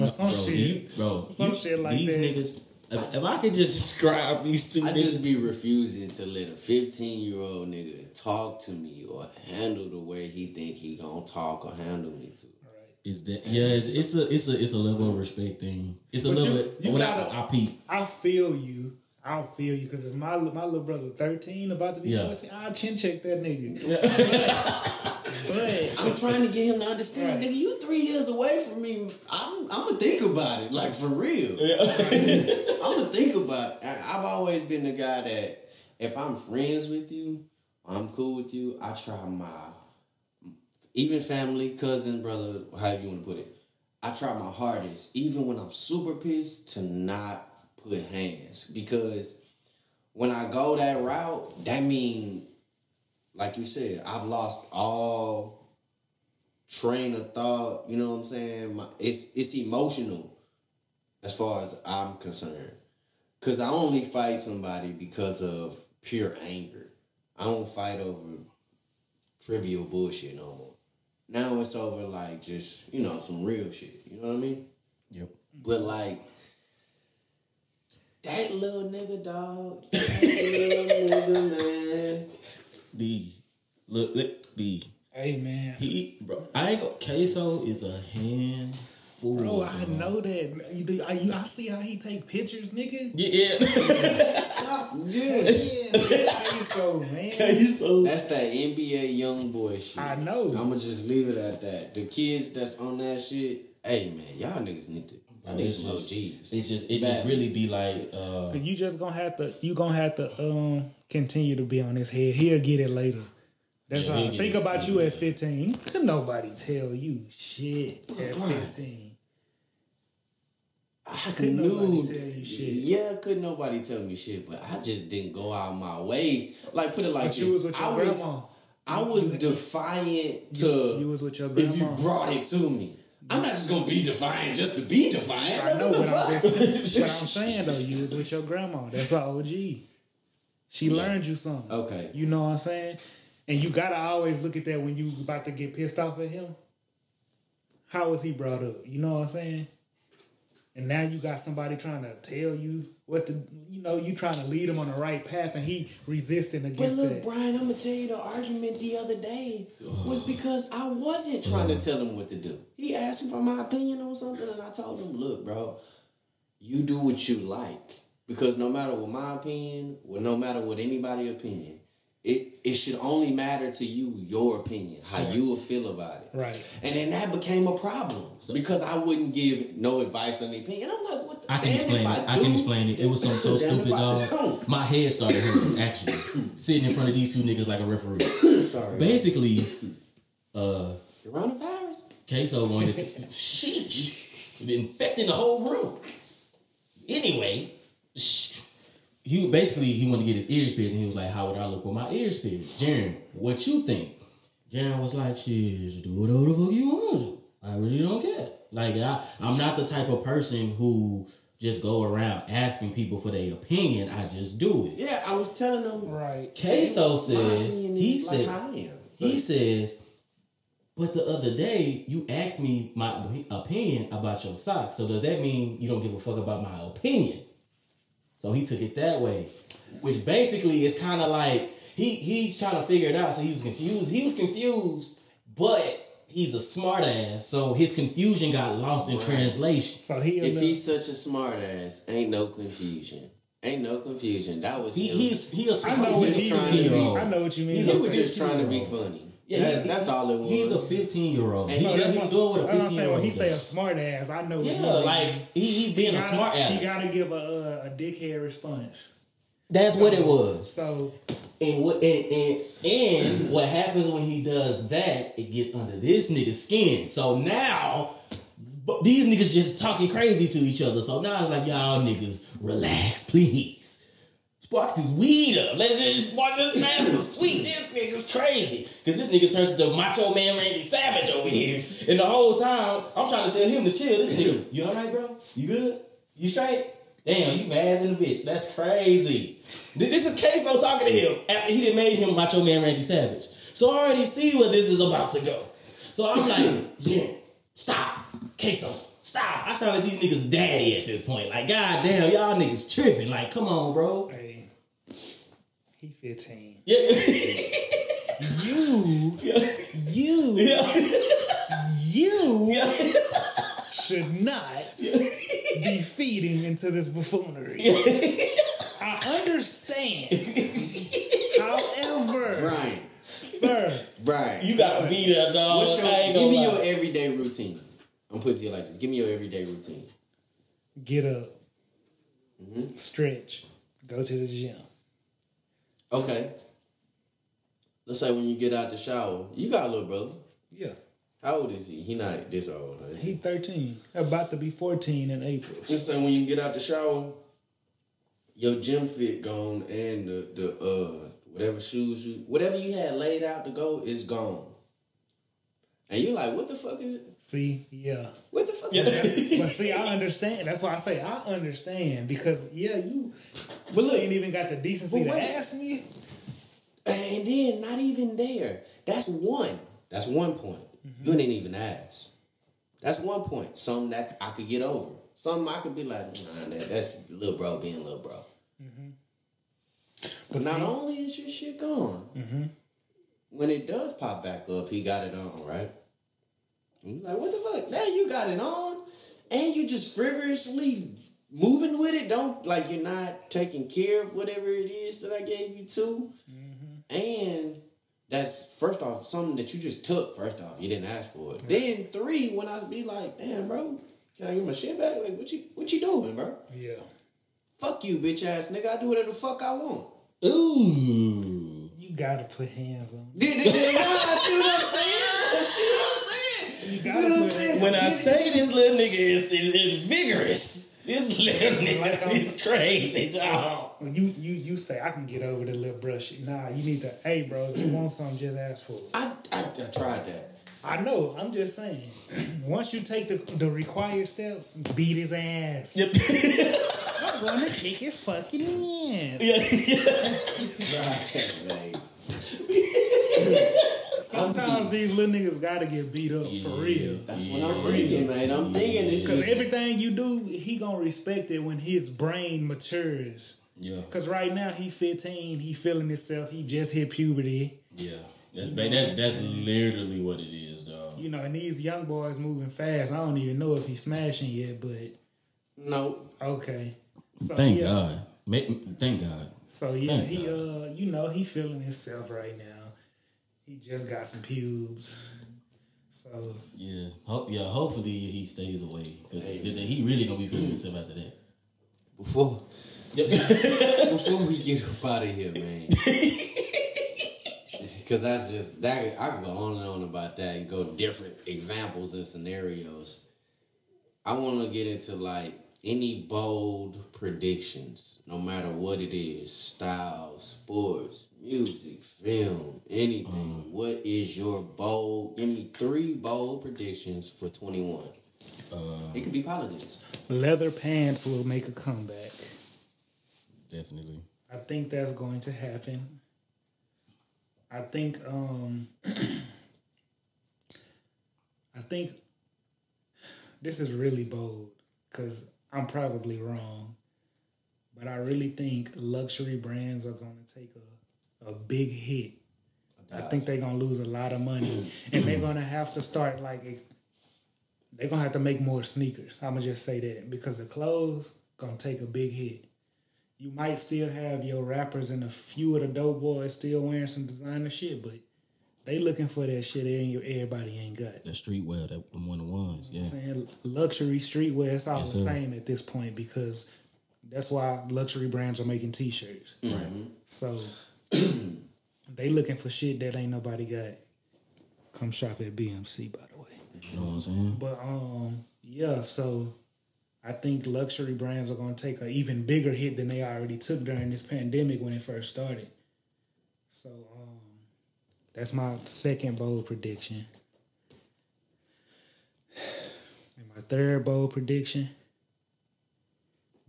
or some bro, shit. you- bro, some you- shit like these that. niggas. If, if I could just describe these two I niggas, just be refusing to let a 15 year old nigga talk to me or handle the way he think he gonna talk or handle me to. is that yeah? It's, it's a it's a it's a level of respect thing. It's a But level. you- of, you when gotta- I, I peep. I feel you. I feel you because if my my little brother thirteen, about to be Yeah. fourteen, I chin check that nigga. *laughs* *laughs* but I'm trying to get him to understand, Right. nigga, you three years away from me. I'm, I'm gonna think about it, like for real. *laughs* I'm gonna think about it. I've always been the guy that if I'm friends with you, I'm cool with you. I try my even family, cousin, brother, however you want to put it. I try my hardest, even when I'm super pissed, to not put hands because when I go that route, that mean, like you said, I've lost all train of thought. You know what I'm saying? My, it's it's emotional as far as I'm concerned. Cause I only fight somebody because of pure anger. I don't fight over trivial bullshit no more. Now it's over like just, you know, some real shit. You know what I mean? Yep. But like that little nigga dog, *laughs* that little nigga man. D, look, look, D. hey man, He, bro, I ain't gonna. Queso is a hand fool. Bro, I know that. You, I, you, I see how he take pictures, nigga. Yeah, yeah. *laughs* Stop. *laughs* Yeah, yeah. so man. so That's that NBA YoungBoy shit. I know. I'ma just leave it at that. The kids that's on that shit, hey man, y'all niggas need to. Y'all need It's some just, OGs. it's just, it just really be like, uh, You just gonna have to. You gonna have to um continue to be on his head. He'll get it later. That's Yeah, all. he'll Think about you at fifteen. Could nobody tell you shit at fifteen? I Couldn't nobody knew- tell you shit. Yeah, couldn't nobody tell me shit, but I just didn't go out my way. Like put it like this. you was with your I grandma. was I was defiant to you was with your grandma. if you brought it to me. I'm not just gonna be defiant just to be defiant. I know, What I'm just. *laughs* But I'm saying though, you was with your grandma. That's an OG. She learned you something. Okay. You know what I'm saying? And you gotta always look at that when you about to get pissed off at him. How was he brought up? You know what I'm saying? And now you got somebody trying to tell you what to, you know, you trying to lead him on the right path, and he resisting against that. But look, that. Brian, I'm gonna tell you the argument the other day was because I wasn't trying to tell him what to do. He asked me for my opinion on something, and I told him, "Look, bro, you do what you like because no matter what my opinion, or no matter what anybody' opinion, it it should only matter to you your opinion, how you will feel about it." Right. And then that became a problem because I wouldn't give no advice on the opinion. I'm like, what? The, I can explain it. I, do, can explain it. It was something so *laughs* stupid, dog. My head started hurting, actually. *laughs* Sitting in front of these two niggas like a referee. *coughs* Sorry, Basically, uh, coronavirus. Queso wanted to. *laughs* Sheesh. Infecting the whole room. Anyway, sh- he basically he wanted to get his ears pierced, and he was like, "How would I look with my ears pierced?" Jaren, what you think? Jaren was like, "Shit, just do whatever the fuck you want to. I really don't care. Like, I, I'm not the type of person who just go around asking people for their opinion. I just do it." Yeah, I was telling them. Right. Queso My says he is said like he says, but the other day you asked me my opinion about your socks. So does that mean you don't give a fuck about my opinion? So he took it that way, which basically is kind of like he he's trying to figure it out. So he was confused. He was confused, but he's a smart ass. So his confusion got lost in Right. translation. So he, if he's such a smart ass, ain't no confusion. Ain't no confusion. That was He him. he's he a I smart. know what he's a trying to be. I know what you mean. He's he was just trying to be funny. Yeah, That- he- that's all it was. He's a 15 year old. He, So he's that's doing what- what a that's what I'm 15 year saying. old When he say a smart ass, I know. what he Yeah, mean. like he, he's being he a gotta, smart He aleck. gotta give a, a a dickhead response. That's what it was. So And what and, and and what happens when he does that? It gets under this nigga's skin. So now, but these niggas just talking crazy to each other. So now it's like y'all niggas relax, please. Spark this weed up. Let's just spark this master sweet. This nigga's crazy. Cause this nigga turns into Macho Man Randy Savage over here. And the whole time I'm trying to tell him to chill. This nigga, you alright, bro? You good? You straight? Damn, you mad than a bitch. That's crazy. This is Queso talking to him after he made him Macho Man Randy Savage. So I already see where this is about to go. So I'm like, *laughs* Jen, stop. Queso, stop. I sound like these niggas daddy at this point. Like, god damn, y'all niggas tripping. Like, come on, bro. hey, he fifteen. Yeah. You, you, you Yeah. should not be feeding into this buffoonery. I understand. However, Brian. sir, Brian. You got to be there, dog. What's your, I ain't give me lie. your everyday routine. I'm putting it like this. Give me your everyday routine. get up, Mm-hmm. stretch, go to the gym. Okay. Let's say when you get out the shower, you got a little brother. Yeah, How old is he? He not this old. Huh? he thirteen, about to be fourteen in April. Let's say when you get out the shower, your gym fit gone and the the uh whatever shoes you whatever you had laid out to go is gone. And you like, what the fuck is it? See, yeah. What the fuck Yeah. is that? But see, I understand. That's why I say I understand because yeah, you But look, you ain't even got the decency to ask me. And then not even there. That's one. That's one point. Mm-hmm. You didn't even ask. That's one point. Something that I could get over. Something I could be like, nah, that, that's little bro being little bro. Mm-hmm. But Not see, only is your shit gone, mm-hmm. When it does pop back up, he got it on, right? And you like, what the fuck? Now you got it on. and you just frivolously moving with it. Don't like you're not taking care of whatever it is that I gave you 2 mm-hmm. and that's first off something that you just took. First off, you didn't ask for it. Then three, when I be like, damn, bro, can I get my shit back? Like, what you what you doing, bro? Yeah. Fuck you, bitch ass nigga. I do whatever the fuck I want. Ooh. You gotta put hands on. Did, did, did, nah, see what I'm saying? See what I'm saying? You gotta what I'm put saying? When I say this little nigga is, is, is vigorous, this little Like nigga I'm- is crazy, dog. When you you you say I can get over the lip brush. Nah, you need to. Hey, bro, if you want something, just ask for it. I, I, I tried that. I know. I'm just saying. *clears throat* Once you take the the required steps, beat his ass. *laughs* *laughs* I'm gonna kick his fucking ass. Right, man. *laughs* Sometimes these little niggas gotta get beat up for real. That's what I'm thinking, man. I'm thinking it's Cause just, everything you do, he gonna respect it when his brain matures. Yeah, Cause right now he 15, he feeling himself. He just hit puberty. yeah. That's ba- that's that's literally what it is, dog. You know, and these young boys moving fast. I don't even know if he's smashing yet, but no. okay. So, Thank yeah. God. Thank God. So yeah, Thank he God. uh, you know, he feeling himself right now. He just got some pubes. So Yeah, Ho- yeah. Hopefully he stays away because he really gonna be feeling himself after that. Before Yep. before we get up out of here, man. *laughs* Because that's just that. I can go on and on about that and go different examples and scenarios. I want to get into like any bold predictions, no matter what it is style, sports, music, film, anything. Mm-hmm. What is your bold? Give me three bold predictions for 21. Uh, it could be politics. leather pants will make a comeback. Definitely. I think that's going to happen. I think um *clears throat* I think this is really bold cuz I'm probably wrong. But I really think luxury brands are going to take a a big hit. I think they're going to lose a lot of money *clears throat* and they're going to have to start like they're going to have to make more sneakers. I'm going to just say that because the clothes going to take a big hit you might still have your rappers and a few of the dope boys still wearing some designer shit, but they looking for that shit and everybody ain't got. That streetwear, that one of the ones. Yeah. I'm Saying luxury streetwear, it's all Yes, the sir. same at this point because that's why luxury brands are making t-shirts. Right. So *clears throat* they looking for shit that ain't nobody got. Come shop at BMC, by the way. You know what I'm saying? But um, yeah. So I think luxury brands are going to take an even bigger hit than they already took during this pandemic when it first started. So um, that's my second bold prediction. And my third bold prediction.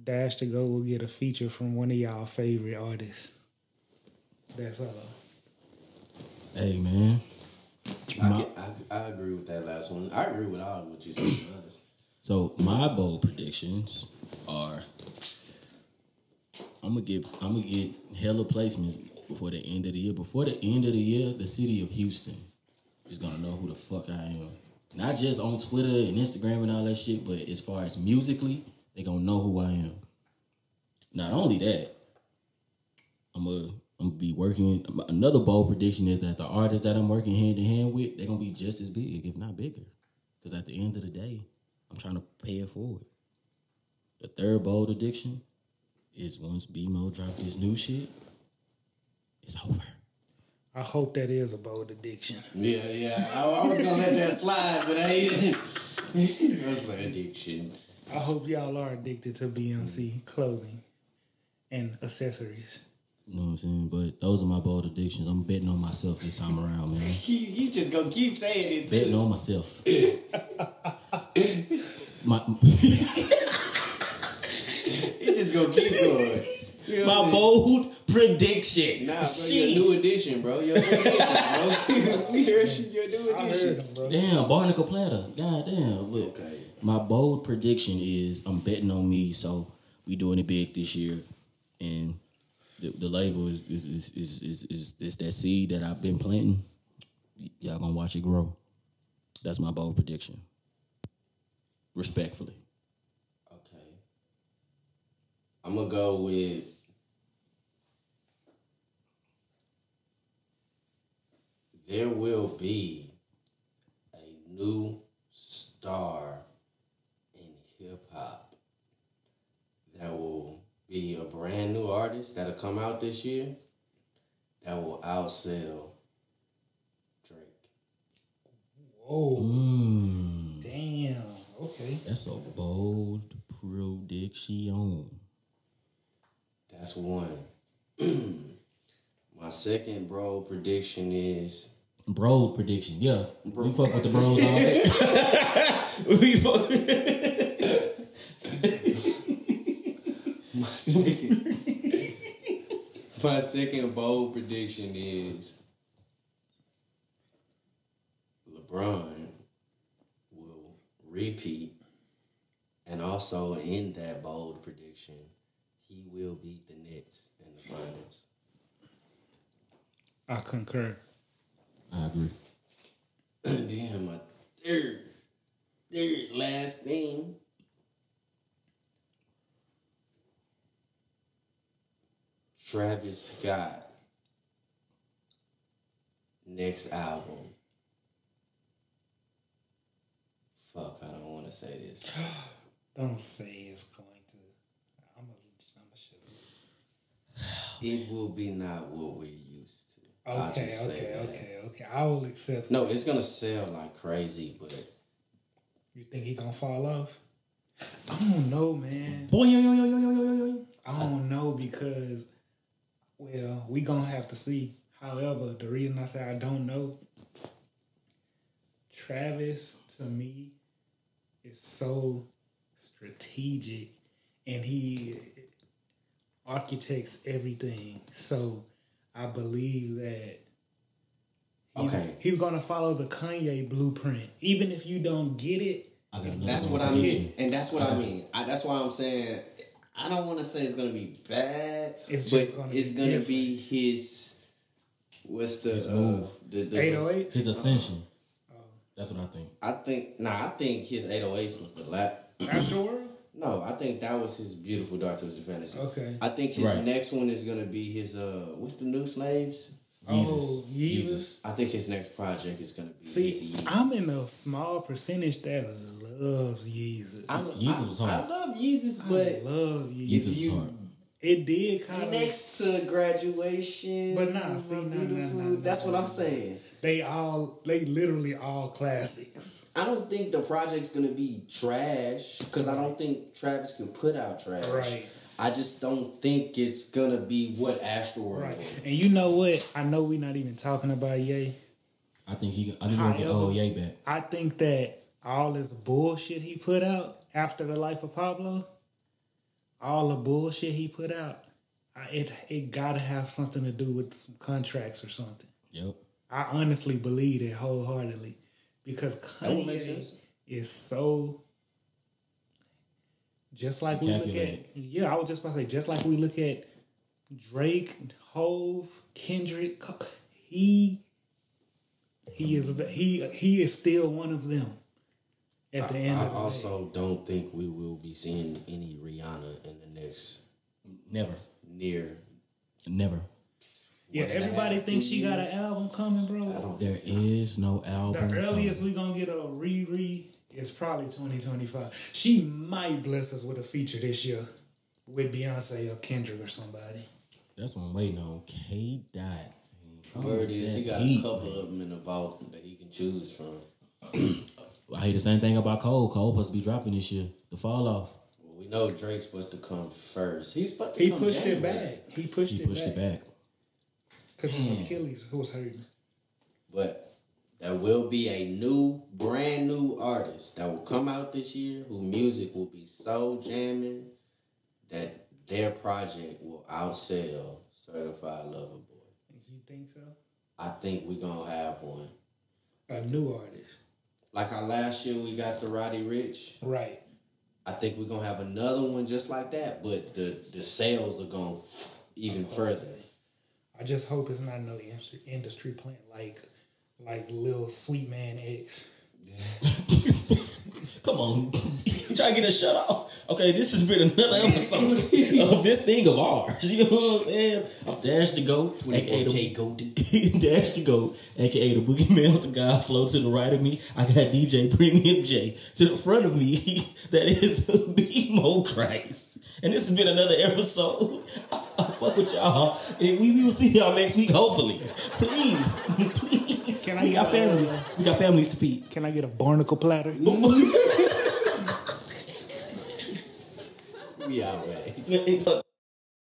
Dash to go will get a feature from one of y'all favorite artists. That's all. Hey man. I, I, I agree with that last one. I agree with all of what you said. to honest. So my bold predictions are I'm gonna get I'm gonna get hella placements before the end of the year. Before the end of the year, the city of Houston is gonna know who the fuck I am. Not just on Twitter and Instagram and all that shit, but as far as musically, they gonna know who I am. Not only that, I'm gonna I'm gonna be working. Another bold prediction is that the artists that I'm working hand in hand with, they're gonna be just as big, if not bigger. Because at the end of the day, I'm trying to pay it forward. The third bold addiction is once BMO drop his new shit, it's over. I hope that is a bold addiction. Yeah, yeah. I, I was gonna let that slide, but I didn't. That's my addiction. I hope y'all are addicted to BMC clothing and accessories. You know what I'm saying? But those are my bold addictions. I'm betting on myself this time around, man. *laughs* He, he just gonna keep saying it betting too. on myself. *laughs* my *laughs* He just gonna keep going. You know what I my mean? bold prediction. Nah, bro, Shit. your new edition, bro. Your new edition, bro. *laughs* *laughs* we heard your new I edition. them, bro. Damn, Barnacle Platter. God damn. Look. Okay. My bold prediction is I'm betting on me, so we doing it big this year. And the, the label is is, is is is is is that seed that I've been planting. Y'all gonna watch it grow. That's my bold prediction. Respectfully. Okay. I'm gonna go with there will be a new star in hip hop that will be a brand new artist that'll come out this year that will outsell Drake. Whoa. Mm. Okay. that's a bold prediction. That's one. *clears throat* My second bro prediction is Bro prediction, yeah. We fuck with the bros all day. *laughs* we fuck. my second my second bold prediction is LeBron repeat and also in that bold prediction he will beat the Knicks in the finals. I concur. I agree. *clears throat* Damn, my third, third last thing. Travis Scott. Next album. fuck, I don't want to say this. *gasps* don't say it's going to. I'm a, I'm a shit. It will be not what we're used to. Okay, okay, okay, okay. I will accept. No, it's gonna sell like crazy, but you think he's gonna fall off? I don't know, man. Boy, yo, yo, yo, yo, yo, yo, yo. I don't know because, well, we gonna have to see. However, the reason I say I don't know, Travis to me is so strategic, and he architects everything. So I believe that. He's, Okay. he's gonna follow the Kanye blueprint, even if you don't get it. I That's what I for mean, and that's what I mean. I, that's why I'm saying I don't want to say it's gonna be bad. It's but just gonna it's be gonna be his. What's the uh, move. the, the 808s? His ascension. That's what I think. I think nah. I think his 808s was the lap. Astroworld? *clears throat* No, I think that was his beautiful dark twisted fantasy. Okay. I think his Right. next one is gonna be his uh. What's the new slaves? Oh, Yeezus. I think his next project is gonna be. See, his Yeezus. I'm in a small percentage that loves Yeezus. I'm, Yeezus was I, I hard. love Yeezus, I but love Yeezus Yeezus. was you- hard. It did kind of. next to graduation. But nah, my see, nah, nah, nah, nah, That's what nah, I'm saying. They all, they literally all classics. I don't think the project's gonna be trash because I don't think Travis can put out trash. Right. I just don't think it's gonna be what Astroworld Right. was. And you know what? I know we're not even talking about Ye. I think he. I think he'll get old Ye back. I think that all this bullshit he put out after the life of Pablo, all the bullshit he put out, I, it it gotta have something to do with some contracts or something. Yep. I honestly believe it wholeheartedly because That Kanye is so. Just like we look at, yeah, I was just about to say, just like we look at Drake, Hove, Kendrick, he he is he he is still one of them. At the I, end I of the day. also don't think we will be seeing any Rihanna in the next Never. near. Never. yeah, one everybody thinks two she got an album coming, bro. don't There is no album. The earliest coming. we gonna get a Riri is probably 2025. She might bless us with a feature this year with Beyonce or Kendrick or somebody. That's what I'm waiting on. K. Dot. Word is he got a couple man. of them in the vault that he can choose from. I hear the same thing about Cole. Cole supposed to be dropping this year. The fall off. Well, we know Drake's supposed to come first. He's supposed to He come pushed it back. He pushed, He it, pushed back it back. because his hmm. Achilles who was hurting. But there will be a new, brand new artist that will come out this year whose music will be so jamming that their project will outsell Certified Lover Boy. You think so? I think we're gonna have one. A new artist, Like our last year we got the Roddy Ricch. right? I think we're gonna have another one just like that, but the the sales are going even further. I just hope it's not no industry, industry plant like like Lil Sweet Man X. *laughs* Come on. *laughs* you trying to get a shut off? Okay, this has been another episode *laughs* of this thing of ours. *laughs* You know what I'm saying? I'm Dash to go, aka the golden. Dash to go, aka the Boogie Man, the guy flow to the right of me. I got DJ Premium J to the front of me. That is BMO Christ. And this has been another episode. I, I fuck with y'all. And we will see y'all next week, hopefully. Please, please. Can I we got families. We got families to feed. Can I get a barnacle platter? *laughs* We out, man. *laughs* Fuck.